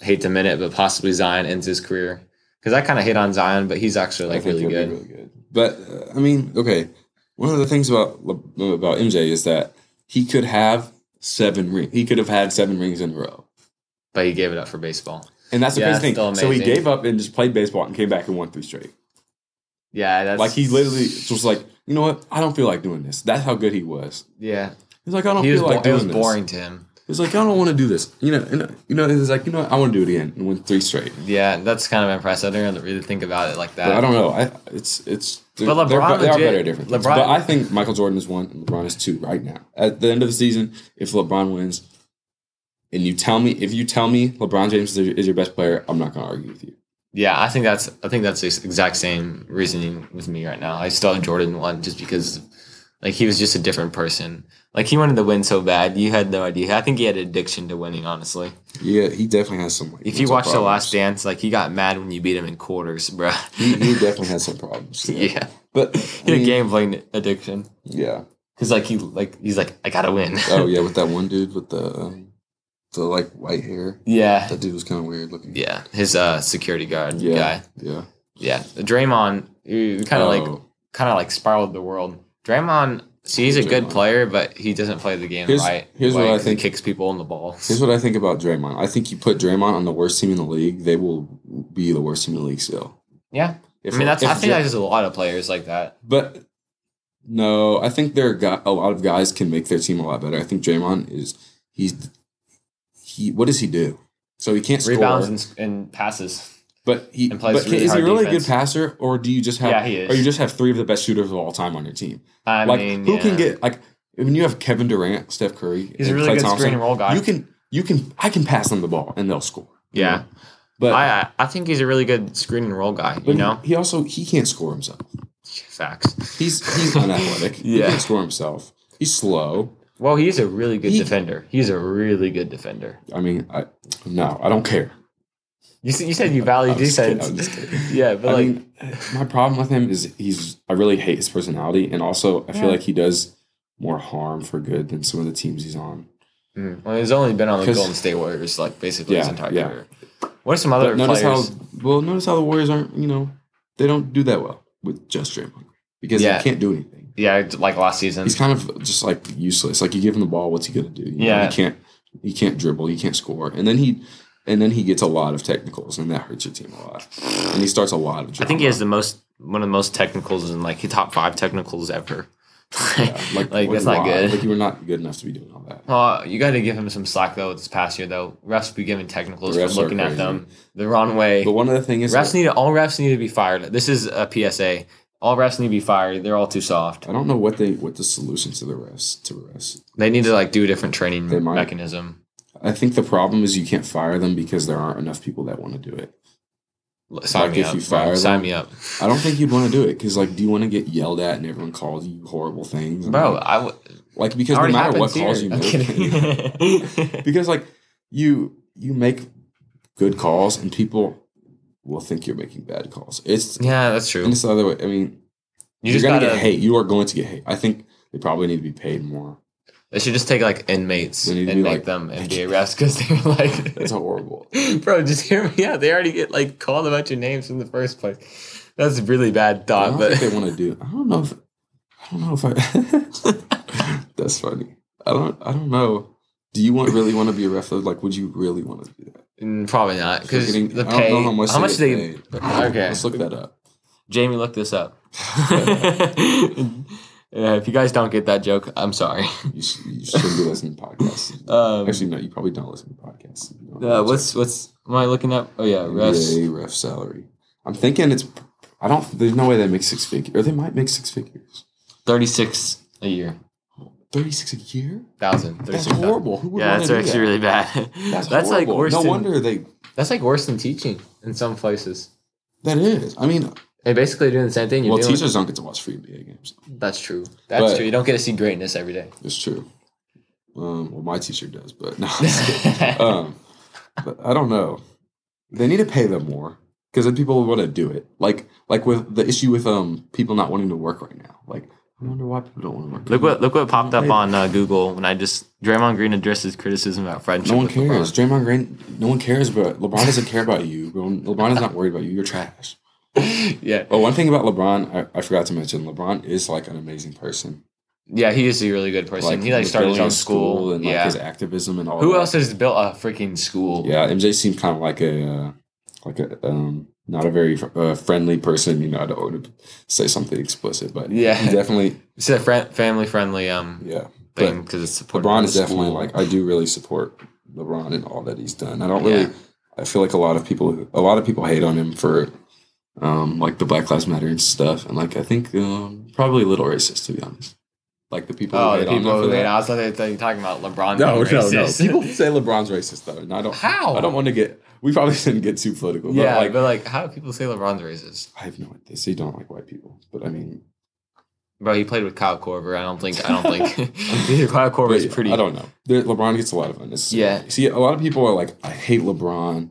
I hate to it, but possibly Zion ends his career because I kind of hit on Zion, but he's actually like really good. really good. But uh, I mean, okay. One of the things about about MJ is that he could have seven ring. He could have had seven rings in a row. But he gave it up for baseball. And that's the Yeah, crazy thing. So he gave up and just played baseball and came back and won three straight. Yeah, that's Like he literally was like, you know what? I don't feel like doing this. That's how good he was. yeah. He's like, I don't He feel bo- like it doing was this. boring to him. He's like, I don't want to do this. You know, and, you know, he's like, you know, what? I want to do it again and win three straight. Yeah, that's kind of impressive. I didn't really think about it like that. But I don't know. I it's it's But they're- LeBron they are better at different things. LeBron- But I think Michael Jordan is one and LeBron is two right now. At the end of the season, if LeBron wins, and you tell me if you tell me LeBron James is, is your best player, I'm not going to argue with you. Yeah, I think that's I think that's the exact same reasoning with me right now. I still have Jordan one just because like he was just a different person. Like he wanted to win so bad, you had no idea. I think he had addiction to winning. Honestly, Yeah, he definitely has some. Like, if you watch The Last. Dance, like he got mad when you beat him in quarters, bro. he, he definitely has some problems. yeah, but he had a gambling addiction Yeah. because like he like he's like I gotta win. Oh yeah, with that one dude with the um, the like white hair. yeah, That dude was kind of weird looking. yeah. His uh security guard Yeah. guy. Yeah. Yeah, Draymond, kind of like Oh. kind of like spiraled the world. Draymond, see, he's a good player, but he doesn't play the game Here's- right. here's what Like, I he think- kicks people in the balls. Here's what I think about Draymond. I think you put Draymond on the worst team in the league, they will be the worst team in the league still. yeah, If, I mean that's. I think Dra- there's a lot of players like that. But no, I think there are a lot of guys can make their team a lot better. I think Draymond is he's he. What does he do? So he can't score, Rebounds and, and passes. but he and plays but really is he really a good passer, or do you just have Yeah, he is. or you just have three of the best shooters of all time on your team? I like mean, who yeah. can get like when you have Kevin Durant, Steph Curry, He's a really Klay good Thompson, screen and roll guy. You can you can I can pass them the ball and they'll score. you Yeah. know? but I I think he's a really good screen and roll guy. You know, he, he also he can't score himself. facts. He's he's unathletic. He Yeah. can't score himself. He's slow. Well, he's a really good He- defender. He's a really good defender. I mean, I no, I don't care. You said, you said you value defense. Kidding. yeah, but I like, mean, my problem with him is he's. I really hate his personality, and also I feel like he does more harm for good than some of the teams he's on. mm, well, he's only been on the Golden State Warriors like basically his entire yeah. career. What are some other But notice players? how well. Notice how the Warriors aren't. You know, they don't do that well with just Draymond because Yeah. he can't do anything. Yeah, like last season. He's kind of just like useless. Like you give him the ball, what's he gonna do? You know, Yeah. he can't. He can't dribble. He can't score, and then he. And then he gets a lot of technicals, and that hurts your team a lot. And he starts a lot of. I think he has the most one of the most technicals and like he top five technicals ever. Yeah, like what- that's not why? good. Like you were not good enough to be doing all that. Well, you got to give him some slack though this past year though. Refs be giving technicals for refs are looking at crazy. them the wrong way. But one of the things is, refs need to, all refs need to be fired. This is a PSA. All refs need to be fired. They're all too soft. I don't know what they what the solution to the refs to refs. They need to like do a different training They might. mechanism. I think the problem is you can't fire them because there aren't enough people that want to do it. Sign Like, me if up. you bro. fire Sign me up, I don't think you'd want to do it because like, do you want to get yelled at and everyone calls you horrible things, And, bro. like, I w- like because no matter what happens calls you make, because like you you make good calls and people will think you're making bad calls. It's yeah, that's true. and it's the other way. I mean, You are just gonna gotta. get hate. You are going to get hate. I think they probably need to be paid more. They should just take like inmates They need to and make like- them NBA refs because they're like, That's horrible. bro, just hear me out. They already get like called a bunch of names in the first place. That's a really bad thought, but they want to do. I don't know if. I don't know if I. That's funny. I don't. I don't know. Do you want really want to be a ref? Like, would you really want to do that? Mm, probably not because the I don't pay. know how much. they get they? paid, Okay. Let's look that up. Jamie, look this up. yeah, if you guys don't get that joke, I'm sorry. You, sh- you shouldn't be listening to podcasts. Um, Actually, no. You probably don't listen to podcasts. You uh, what's what's am I looking up? Oh yeah, refs. NBA ref salary. I'm thinking it's. I don't. There's no way they make six figures, or they might make six figures. Thirty six a year. Thirty six a year. Thousand. That's 36,000. horrible. Who would Yeah, that's actually that? really bad. That's, like horrible. worse No than wonder they. that's like worse than teaching in some places. That is. I mean, And basically doing the same thing. Well, doing. teachers don't get to watch free NBA games. That's true. That's But- true. You don't get to see greatness every day. It's true. Um, well, my teacher does, but no. um, but I don't know. They need to pay them more because then people want to do it. Like, like with the issue with um people not wanting to work right now. Like, I wonder why people don't want to work. Look what look what popped up on uh, Google when I just Draymond Green addresses criticism about friendship. No one with LeBron. cares. Draymond Green. No one cares, but LeBron doesn't care about you. Bro. LeBron is not worried about you. You're trash. yeah, Oh, one thing about LeBron, I, I forgot to mention. LeBron is like an amazing person. yeah, he is a really good person. he like started his own a school. and like yeah. his activism and all. Who that. else has built a freaking school? Yeah, MJ seems kind of like a uh, like a um not a very uh, friendly person. You know, I don't want to say something explicit, but Yeah. definitely It's a friend, family friendly um yeah. thing because it's supported LeBron by is definitely school. like I do really support LeBron and all that he's done. I don't really. Yeah. I feel like a lot of people a lot of people hate on him for um like the Black Lives Matter and stuff, and like I think um probably a little racist to be honest. Like the people. Oh, who the hate on him people who that. hate. I was like, you're talking about LeBron. No, being no, no. People say LeBron's racist though, and I don't. How? I don't want to get. We probably shouldn't get too political. yeah, but like but like, how do people say LeBron's racist? I have no idea. They say don't like white people, but I mean, Bro, he played with Kyle Korver. I don't think. I don't think. Kyle Korver is yeah, pretty. I don't know. There, LeBron gets a lot of unnecessary. Yeah. See, a lot of people are like, I hate LeBron,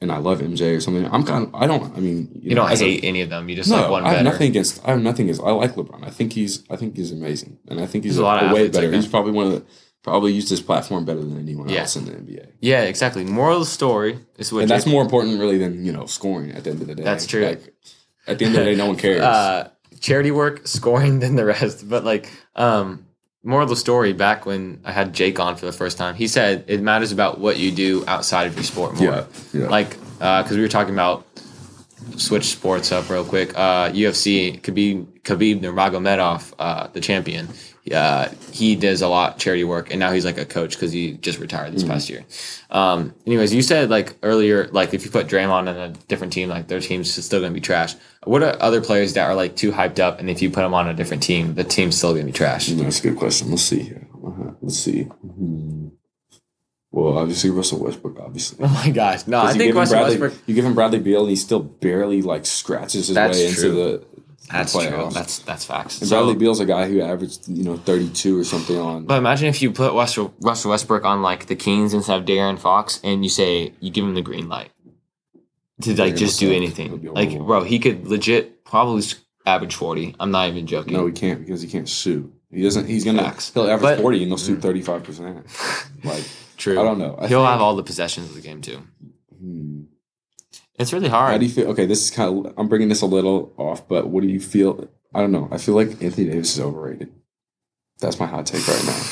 and I love MJ or something. I'm kind of. I don't. I mean, You don't as a- hate any of them. You just no, like one I have better. nothing against. I have nothing against. I like LeBron. I think he's. I think he's amazing, and I think he's There's a a, a way athletes like better. he's probably one of the. Probably used his platform better than anyone Yeah. else in the NBA. Yeah, exactly. Moral of the story is what. and that's more important, really, than you know scoring. At the end of the day, That's true. Like, at the end of the day, no one cares. uh, charity work, scoring than the rest. But like, um, moral of the story. Back when I had Jake on for the first time, he said it matters about what you do outside of your sport more. yeah, yeah. Like, because we were talking about switch sports up real quick. Uh, UFC Khabib Khabib Nurmagomedov, uh, the champion. Uh, he does a lot charity work, and now he's like a coach because he just retired this past year. Um, anyways, you said like earlier, like if you put Draymond on a different team, like their team's still gonna be trash. What are other players that are like too hyped up, and if you put them on a different team, the team's still gonna be trash? That's a good question. Let's see here. Uh-huh. Let's see. Hmm. Well, obviously Russell Westbrook. Obviously, Oh my gosh, no, I think Russell Bradley, Westbrook. You give him Bradley Beal, and he still barely like scratches his That's way true. into the That's true. That's that's facts. and So- Bradley Beal's a guy who averaged you know thirty two or something on. But imagine if you put Russell, Russell Westbrook on like the Kings instead of De'Aaron Fox, and you say you give him the green light to like De'Aaron just do anything. Like, bro, he could legit probably average forty. I'm not even joking. no, he can't because he can't shoot. He doesn't. He's gonna. Facts. He'll average But- forty and he'll shoot mm. thirty five percent. Like True. I don't know. I He'll think- have all the possessions of the game too. It's really hard. How do you feel? Okay, this is kind of. I'm bringing this a little off, but what do you feel? I don't know. I feel like Anthony Davis is overrated. That's my hot take right now.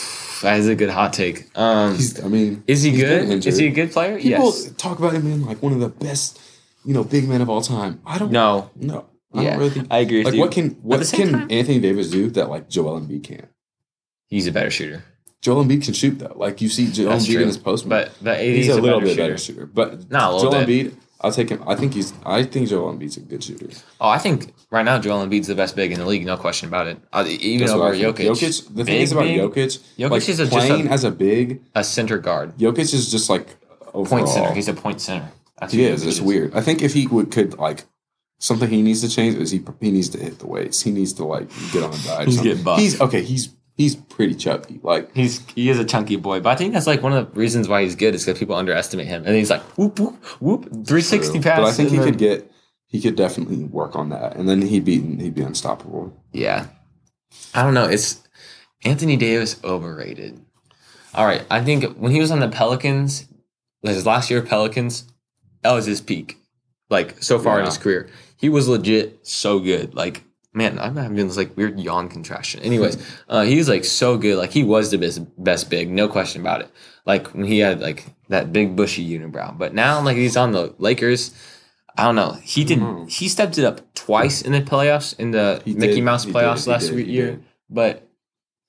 that is a good hot take. Um, He's. I mean, is he good? Is he a good player? People yes. talk about him being like one of the best, you know, big men of all time. I don't. No. No. I Yeah, don't really think. I agree with Like, you. what can what can time- Anthony Davis do that like Joel Embiid can't? He's a better shooter, Joel Embiid can shoot though. Like you see Joel That's Embiid true. in his post, but the he's, AD a little better bit better shooter. shooter. But Not a little Joel bit. Embiid, I'll take him. I think he's. I think Joel Embiid's a good shooter. Oh, I think right now Joel Embiid's the best big in the league, no question about it. Uh, even That's what over Jokic. Jokic. The thing Big, is about big, Jokic. Jokic like, is a- just playing a- as a big. a center guard, Jokic is just like overall. point center. He's a point center. That's He who is. Jokic It's weird. I think if he would could like something he needs to change is he he needs to hit the weights. He needs to like get on a diet. He's getting buff. He's okay. He's he's pretty chubby. Like He's he is a chunky boy, but I think that's like one of the reasons why he's good is because people underestimate him, and he's like whoop whoop whoop, three sixty pass. But I think he and could get he could definitely work on that, and then he'd be he'd be unstoppable. Yeah, I don't know. It's Anthony Davis overrated. All right, I think when he was on the Pelicans, his last year of Pelicans, that was his peak. Like so far in his career, he was legit so good. Like man, I'm having this like weird yawn contraction. Anyways, uh, he's like so good. Like he was the best best big, no question about it. Like when he had like that big bushy unibrow, but now like he's on the Lakers. I don't know. He did. know. He stepped it up twice in the playoffs in the He Mickey did, Mouse he playoffs did, last did, year. But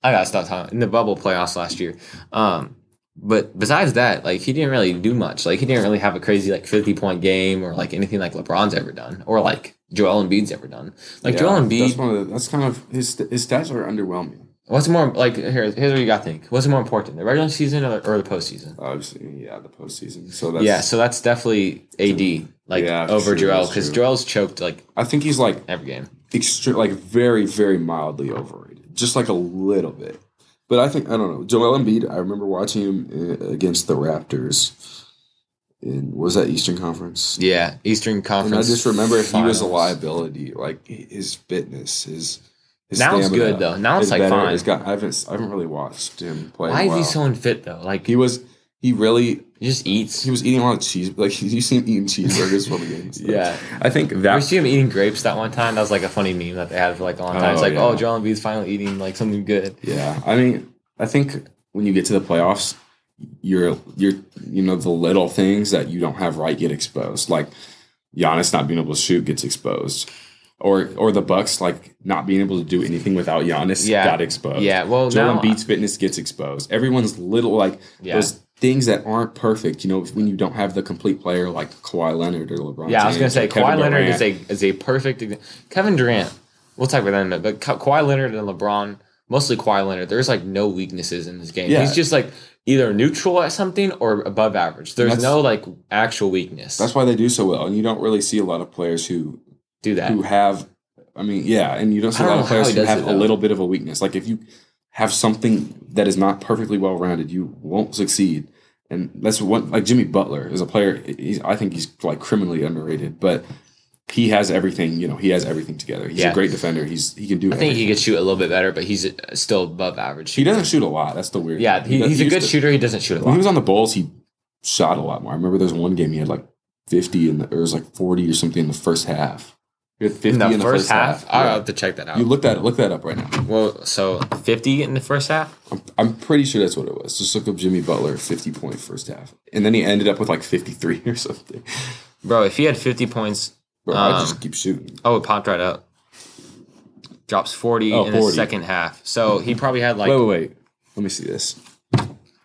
I gotta stop talking in the bubble playoffs last year. Um, but besides that, like he didn't really do much. Like he didn't really have a crazy like fifty point game or like anything like LeBron's ever done or like Joel Embiid's ever done. Like Yeah, Joel That's Embiid, one of the, That's kind of his his stats are underwhelming. what's more like here? Here's what you got to think. What's more important, the regular season or the, or the postseason? Obviously, yeah, the postseason. So that's yeah, so that's definitely AD like Yeah, over true, Joel because. Joel's choked like I think he's like every game. extreme, like very, very mildly overrated, just like a little bit. But I think I don't know. Joel Embiid. I remember watching him uh, against the Raptors. In was that Eastern Conference? Yeah, Eastern Conference. And. I just remember he was a liability. Like his fitness, his. his Now it's good, though. Now it's, like, better. fine. It's got, I haven't. I haven't really watched him play. Why is he so unfit though? Like He was. He really. he just eats. He was eating a lot of cheese. Like you see him eating cheeseburgers from the games. Yeah. I think You that. see him eating grapes that one time? That was like a funny meme that they had for like a long time. it's Oh, like, yeah. oh, Joel Embiid's finally eating like something good. Yeah, I mean, I think when you get to the playoffs, you're you're you know the little things that you don't have right get exposed. Like Giannis not being able to shoot gets exposed, or or the Bucks like not being able to do anything without Giannis Yeah. got exposed. Yeah, well, Joel now- Embiid's fitness gets exposed. Everyone's little like Yeah. those things that aren't perfect. You know, when you don't have the complete player like Kawhi Leonard or LeBron. Yeah, I was gonna say Kawhi Leonard is a is a perfect Kevin Durant. We'll talk about that in a minute, but Ka- Kawhi Leonard and LeBron, mostly Kawhi Leonard. There's like no weaknesses in this game. Yeah. He's just like either neutral at something or above average. There's That's- no like actual weakness. That's why they do so well, and you don't really see a lot of players who Do that. who have I mean, yeah, and you don't see a lot of players who have a little bit of a weakness. Like if you have something that is not perfectly well rounded, you won't succeed. And that's what like Jimmy Butler is a player. He's I think he's like criminally underrated, but he has everything. You know, he has everything together. He's Yeah. a great defender. He's he can do. Everything. I think he everything. could shoot a little bit better, but he's still above average. He doesn't shoot a lot. That's the weird. Yeah, thing. he, does- he's a good to- shooter. He doesn't shoot a lot. When he was on the Bulls, he shot a lot more. I remember there's one game he had like 50 and or it was like 40 or something in the first half. He had 50 In the, in the first, half, I'll Yeah. have to check that out. You look that look that up right now. well, so 50 in the first half. I'm, I'm pretty sure that's what it was. Just look up Jimmy Butler 50 point first half, and then he ended up with like 53 or something. Bro, if he had 50 points, Bro, I Um, just keep shooting. oh, it popped right up. Drops 40 Oh, in the second half. So he probably had like wait, wait, wait. Let me see this.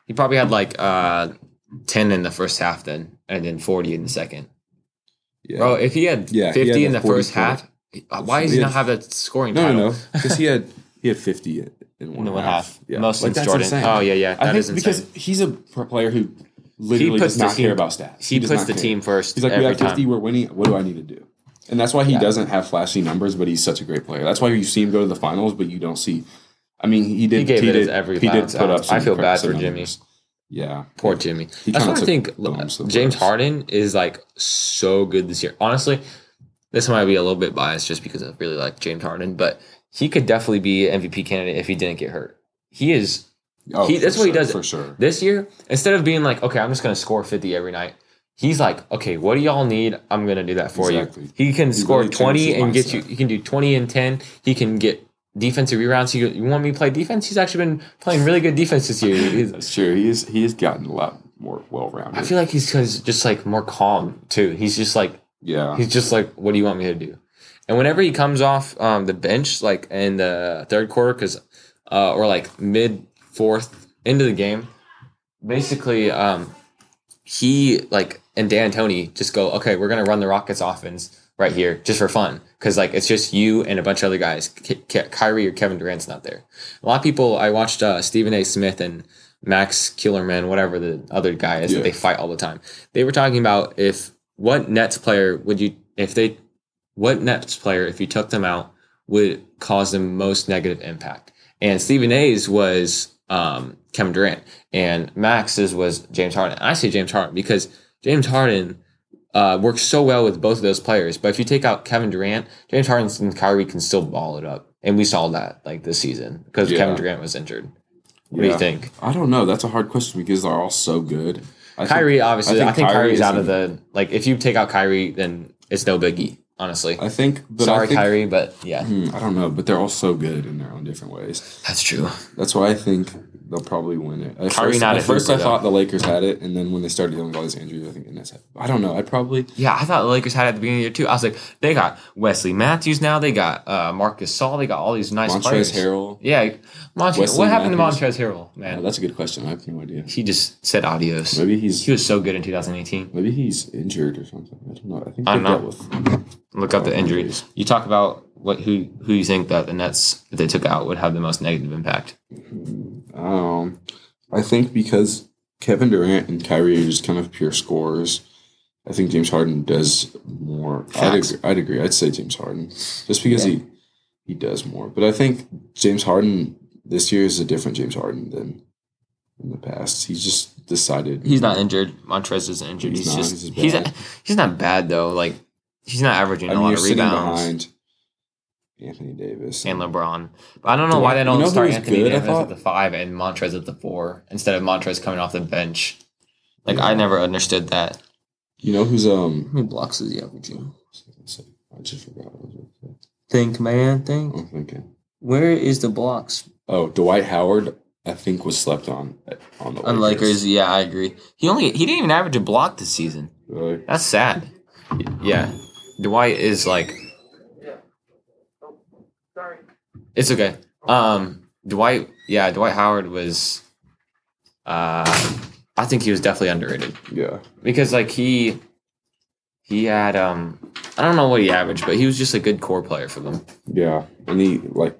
he probably had like uh 10 in the first half then and then 40 in the second. Yeah. Bro, if he had Yeah, he 50 had in the 40 first half, uh, why does he He had- not have that scoring no, title? no, no, because he had he had 50 in In one, the one half. half. Yeah, Most that's Jordan. insane. Oh, yeah, yeah. I think is insane. because he's a player who literally puts does not team- care about stats. He does puts the care. team first He's like, we have 50, time. we're winning. What do I need to do? And that's why he Yeah. doesn't have flashy numbers, but he's such a great player. That's why you see him go to the finals, but you don't see. I mean, he did. He gave it did, his every He did put up. I feel bad for impressive Jimmy. numbers. Yeah, Poor Jimmy. He That's why I think to James. Harden is like so good this year. Honestly, this might be a little bit biased just because I really like James Harden, but he could definitely be an MVP candidate if he didn't get hurt. He is oh, He- that's what he does. for sure. this year instead of being like, okay, I'm just gonna score 50 every night. He's like, okay, what do y'all need? I'm gonna do that for Exactly. you. He can score really 20 his and get you. He can do 20 and 10. He can get defensive rebounds. You, you want me to play defense? He's actually been playing really good defense this year. He's- That's true. He is. He has gotten a lot more well rounded. I feel like he's just like more calm too. He's just like Yeah, he's just like, what do you want me to do? And whenever he comes off um, the bench, like in the third quarter, because uh, or like mid fourth into the game, basically um, he like and D'Antoni just go, okay, we're gonna run the Rockets offense right here just for fun because like it's just you and a bunch of other guys. K- K- Kyrie or Kevin Durant's not there. A lot of people. I watched uh, Stephen A. Smith and Max Kellerman, whatever the other guy is Yeah. that they fight all the time. They were talking about if what Nets player would you if they what Nets player if you took them out would cause the most negative impact. And Stephen A's was um, Kevin Durant, and Max's was James Harden. I say James Harden because James Harden uh, works so well with both of those players. But if you take out Kevin Durant, James Harden and Kyrie can still ball it up, and we saw that like this season because Yeah. Kevin Durant was injured. What do you think? I don't know. That's a hard question because they're all so good. I think- Kyrie, obviously, I I think, think Kyrie Kyrie's out of the like. If you take out Kyrie, then it's no biggie. Honestly. I think, but Sorry, I think, Kyrie, but yeah, Hmm, I don't know, but they're all so good in their own different ways. that's true. That's why I think they'll probably win it. At Kyrie first, not at first I thought the Lakers had it, and then when they started dealing with all these injuries, I think the Nets had. I don't know. I'd probably Yeah, I thought the Lakers had it at the beginning of the year too. I was like, they got Wesley Matthews now. They got uh, Marc Gasol. They got all these nice Montrezl players. Harrell. Yeah, Montrez. Wesley What happened Matthews. to Montrezl Harrell, Oh, man? that's a good question. I have no idea. he just said adios. Maybe he's He was so good in 2018. maybe he's injured or something. I don't know. I think I don't know. with. Look up the Oh, injuries. You talk about what who who you think that the Nets if they took out would have the most negative impact. Um, I think because Kevin Durant and Kyrie are just kind of pure scorers. I think James Harden does more. I'd agree, I'd agree. I'd say James Harden just because Yeah. he he does more. But I think James Harden this year is a different James Harden than in the past. He's just decided. He's not injured. Montrez isn't injured. He's He's, not. just He's he's bad. he's not bad though. Like he's not averaging I a mean, lot you're of rebounds. behind Anthony Davis and LeBron. But I don't know Do why I- they don't know start Anthony good, Davis at the five and Montrez at the four instead of Montrez coming off the bench. Like I never understood that. You know who's um? How many blocks is he averaging? I just forgot. What was. Think, man, think. I'm thinking. Where is the blocks Oh, Dwight Howard. I think was slept on on the on Lakers? Yeah, I agree. He only he didn't even average a block this season. Really? That's sad. Yeah, Dwight is like. It's okay. Um, Dwight. Yeah, Dwight Howard was. Uh, I think he was definitely underrated Yeah. because like he. He had um, I don't know what he averaged, but he was just a good core player for them. Yeah, and he like,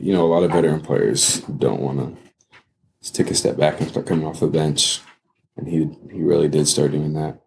you know, a lot of veteran players don't want to take a step back and start coming off the bench, and he he really did start doing that.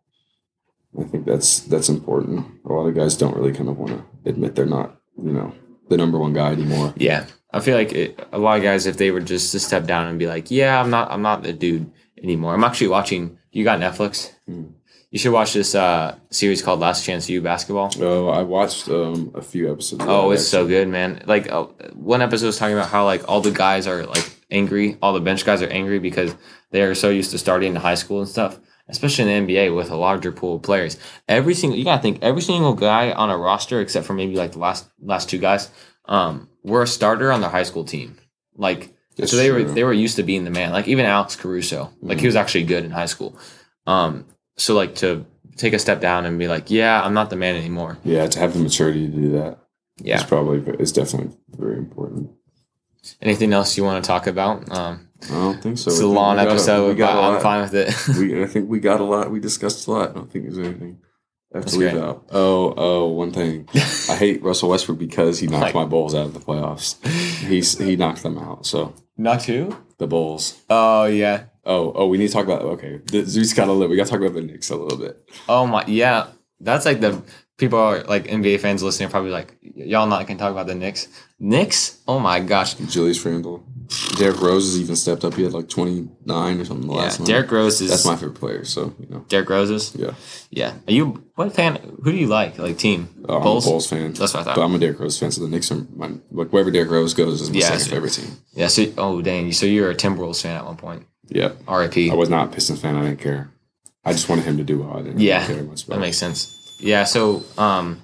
I think that's that's important. A lot of guys don't really kind of want to admit they're not, you know, the number one guy anymore. Yeah, I feel like it, a lot of guys, if they were just to step down and be like, "Yeah, I'm not, I'm not the dude anymore." I'm actually watching. You got Netflix? Hmm. You should watch this uh, series called Last Chance U Basketball. Oh, I watched um, a few episodes. Oh, it's so good, man. Like uh, one episode was talking about how like all the guys are like angry, all the bench guys are angry because they are so used to starting in high school and stuff, especially in the NBA with a larger pool of players. Every single you gotta think every single guy on a roster except for maybe like the last last two guys, um, were a starter on their high school team. Like That's so they were true. Mm-hmm. they were used to being the man. Like even Alex Caruso, like he was actually good in high school. Um, so like to take a step down and be like, yeah, I'm not the man anymore. Yeah, to have the maturity to do that Yeah. is probably it's definitely very important. Anything else you want to talk about? Um, I don't think so. it's a long a- episode, we got but a I'm fine with it. we, I think we got a lot. We discussed a lot. I don't think there's anything I have That's to leave great. out. Oh, oh, one thing. I hate Russell Westbrook because he knocked Like- my Bulls out of the playoffs. He's he knocked them out. So Not two? the Bulls. Oh yeah. Oh, oh, we need to talk about okay. The, we just got a little. We got to talk about the Knicks a little bit. Oh my yeah. That's like the people are like NBA fans listening are probably like y'all not gonna talk about the Knicks. Knicks? Oh my gosh. Julius Randle, Derrick Rose has even stepped up. He had like twenty nine or something the Yeah. last one. Derrick Rose is That's my favorite player. So you know, Derrick Roses. yeah. Yeah. Are you what fan who do you like? Like team? Oh, I'm a Bulls? Bulls fan. That's what I thought. But I'm a Derrick Rose fan. So the Knicks are my like wherever Derrick Rose goes is my Yeah, second so- favorite team. Yeah, so oh dang, so you were a Timberwolves fan at one point. Yeah. RIP. I was not a Pistons fan. I didn't care. I just wanted him to do well. I didn't Yeah, really care much about That makes sense. Yeah, so um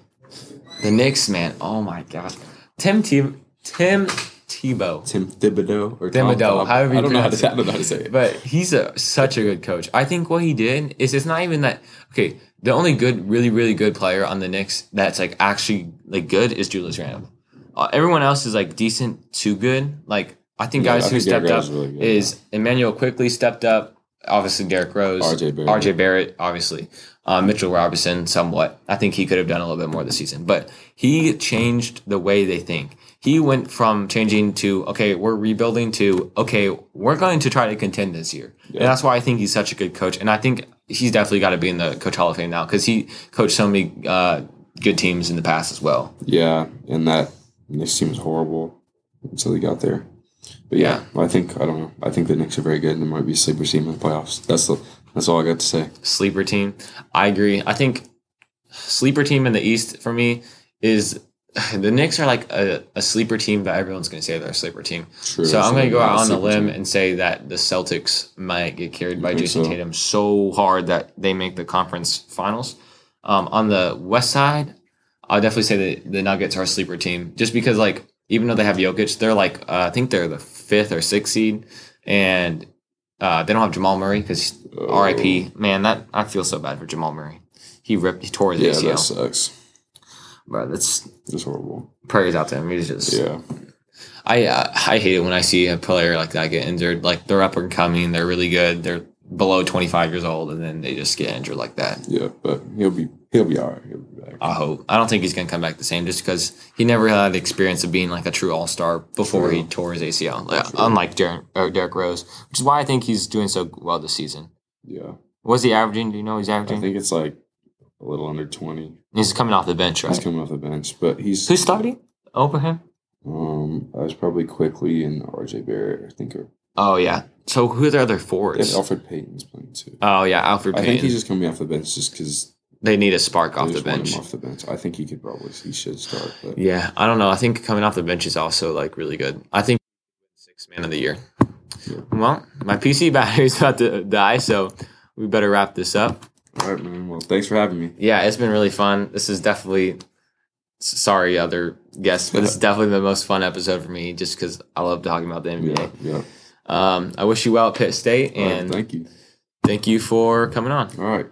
the Knicks, man, oh my god. Tim T- Tim Tebow. Tim Thibodeau or Tom Thibodeau, Thab- however you I don't know how to pronounce say, it. I don't know how to say it. But he's a such a good coach. I think what he did is it's not even that okay, the only good really really good player on the Knicks that's like actually like good is Julius Randle. Uh, everyone else is like decent to good. Like I think Yeah, guys I who think stepped up really good, is Immanuel Quickley stepped up. Obviously, Derrick Rose, RJ Barrett. RJ Barrett, obviously, uh, Mitchell Robinson, somewhat. I think he could have done a little bit more this season, but he changed the way they think. He went from changing to okay, we're rebuilding to okay, we're going to try to contend this year, and that's why I think he's such a good coach. And I think he's definitely got to be in the coach hall of fame now because he coached so many uh, good teams in the past as well. Yeah, and that Knicks team was horrible until he got there. But yeah, I think I don't know. I think the Knicks are very good, and there might be a sleeper team in the playoffs. That's the that's all I got to say. sleeper team. I agree. I think sleeper team in the East for me is the Knicks are like a, a sleeper team, but everyone's going to say they're a sleeper team. True. So I'm going to go out on the sleeper limb team. and say that the Celtics might get carried by Jayson so? Tatum so hard that they make the conference finals. Um, on the West side, I'll definitely say that the Nuggets are a sleeper team, just because like even though they have Jokic, they're like uh, I think they're the fifth or sixth seed, and uh, they don't have Jamal Murray because Oh. RIP. Man, that I feel so bad for Jamal Murray. He ripped, he tore his Yeah, ACL. that sucks. Bro, that's It's horrible. prayers out to him. He's just Yeah. I uh, I hate it when I see a player like that get injured. Like they're up and coming, they're really good, they're below twenty five years old, and then they just get injured like that. Yeah, but he'll be he'll be all right. He'll be back. I hope. I don't think he's gonna come back the same, just because he never had the experience of being like a true all star before he tore his ACL. Like, unlike Derrick, or Derrick Rose, which is why I think he's doing so well this season. Yeah, What's he averaging? Do you know he's averaging? I think it's like a little under twenty. he's coming off the bench, right? He's coming off the bench, but he's Who's starting over him? um. I was probably Quickley and R.J. Barrett. I think. Or, Oh yeah. So who are the other yeah. Elfrid Payton's playing too. Oh yeah, Elfrid I Payton. think he's just coming off the bench just because they need a spark off the bench. off the bench. I think he could probably he should start. But Yeah, I don't know. I think coming off the bench is also like really good. I think six man of the year. Yeah. Well, my PC battery's about to die, so we better wrap this up. all right, man. Well, thanks for having me. Yeah, it's been really fun. This is definitely sorry other guests, but it's definitely the most fun episode for me just because I love talking about the NBA. Yeah, yeah. Um, I wish you well at Pitt State, All right, and thank you. thank you for coming on. All right.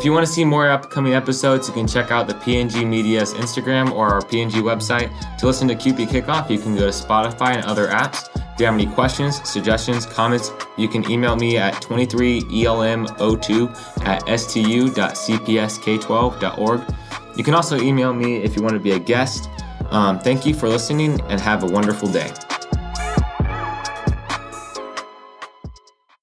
If you want to see more upcoming episodes, you can check out the PNG Media's Instagram or our PNG website. To listen to QP Kickoff, you can go to Spotify and other apps. If you have any questions, suggestions, comments, you can email me at E 23elm02 at stu.cpsk12.org. You can also email me if you want to be a guest. Um, thank you for listening and have a wonderful day.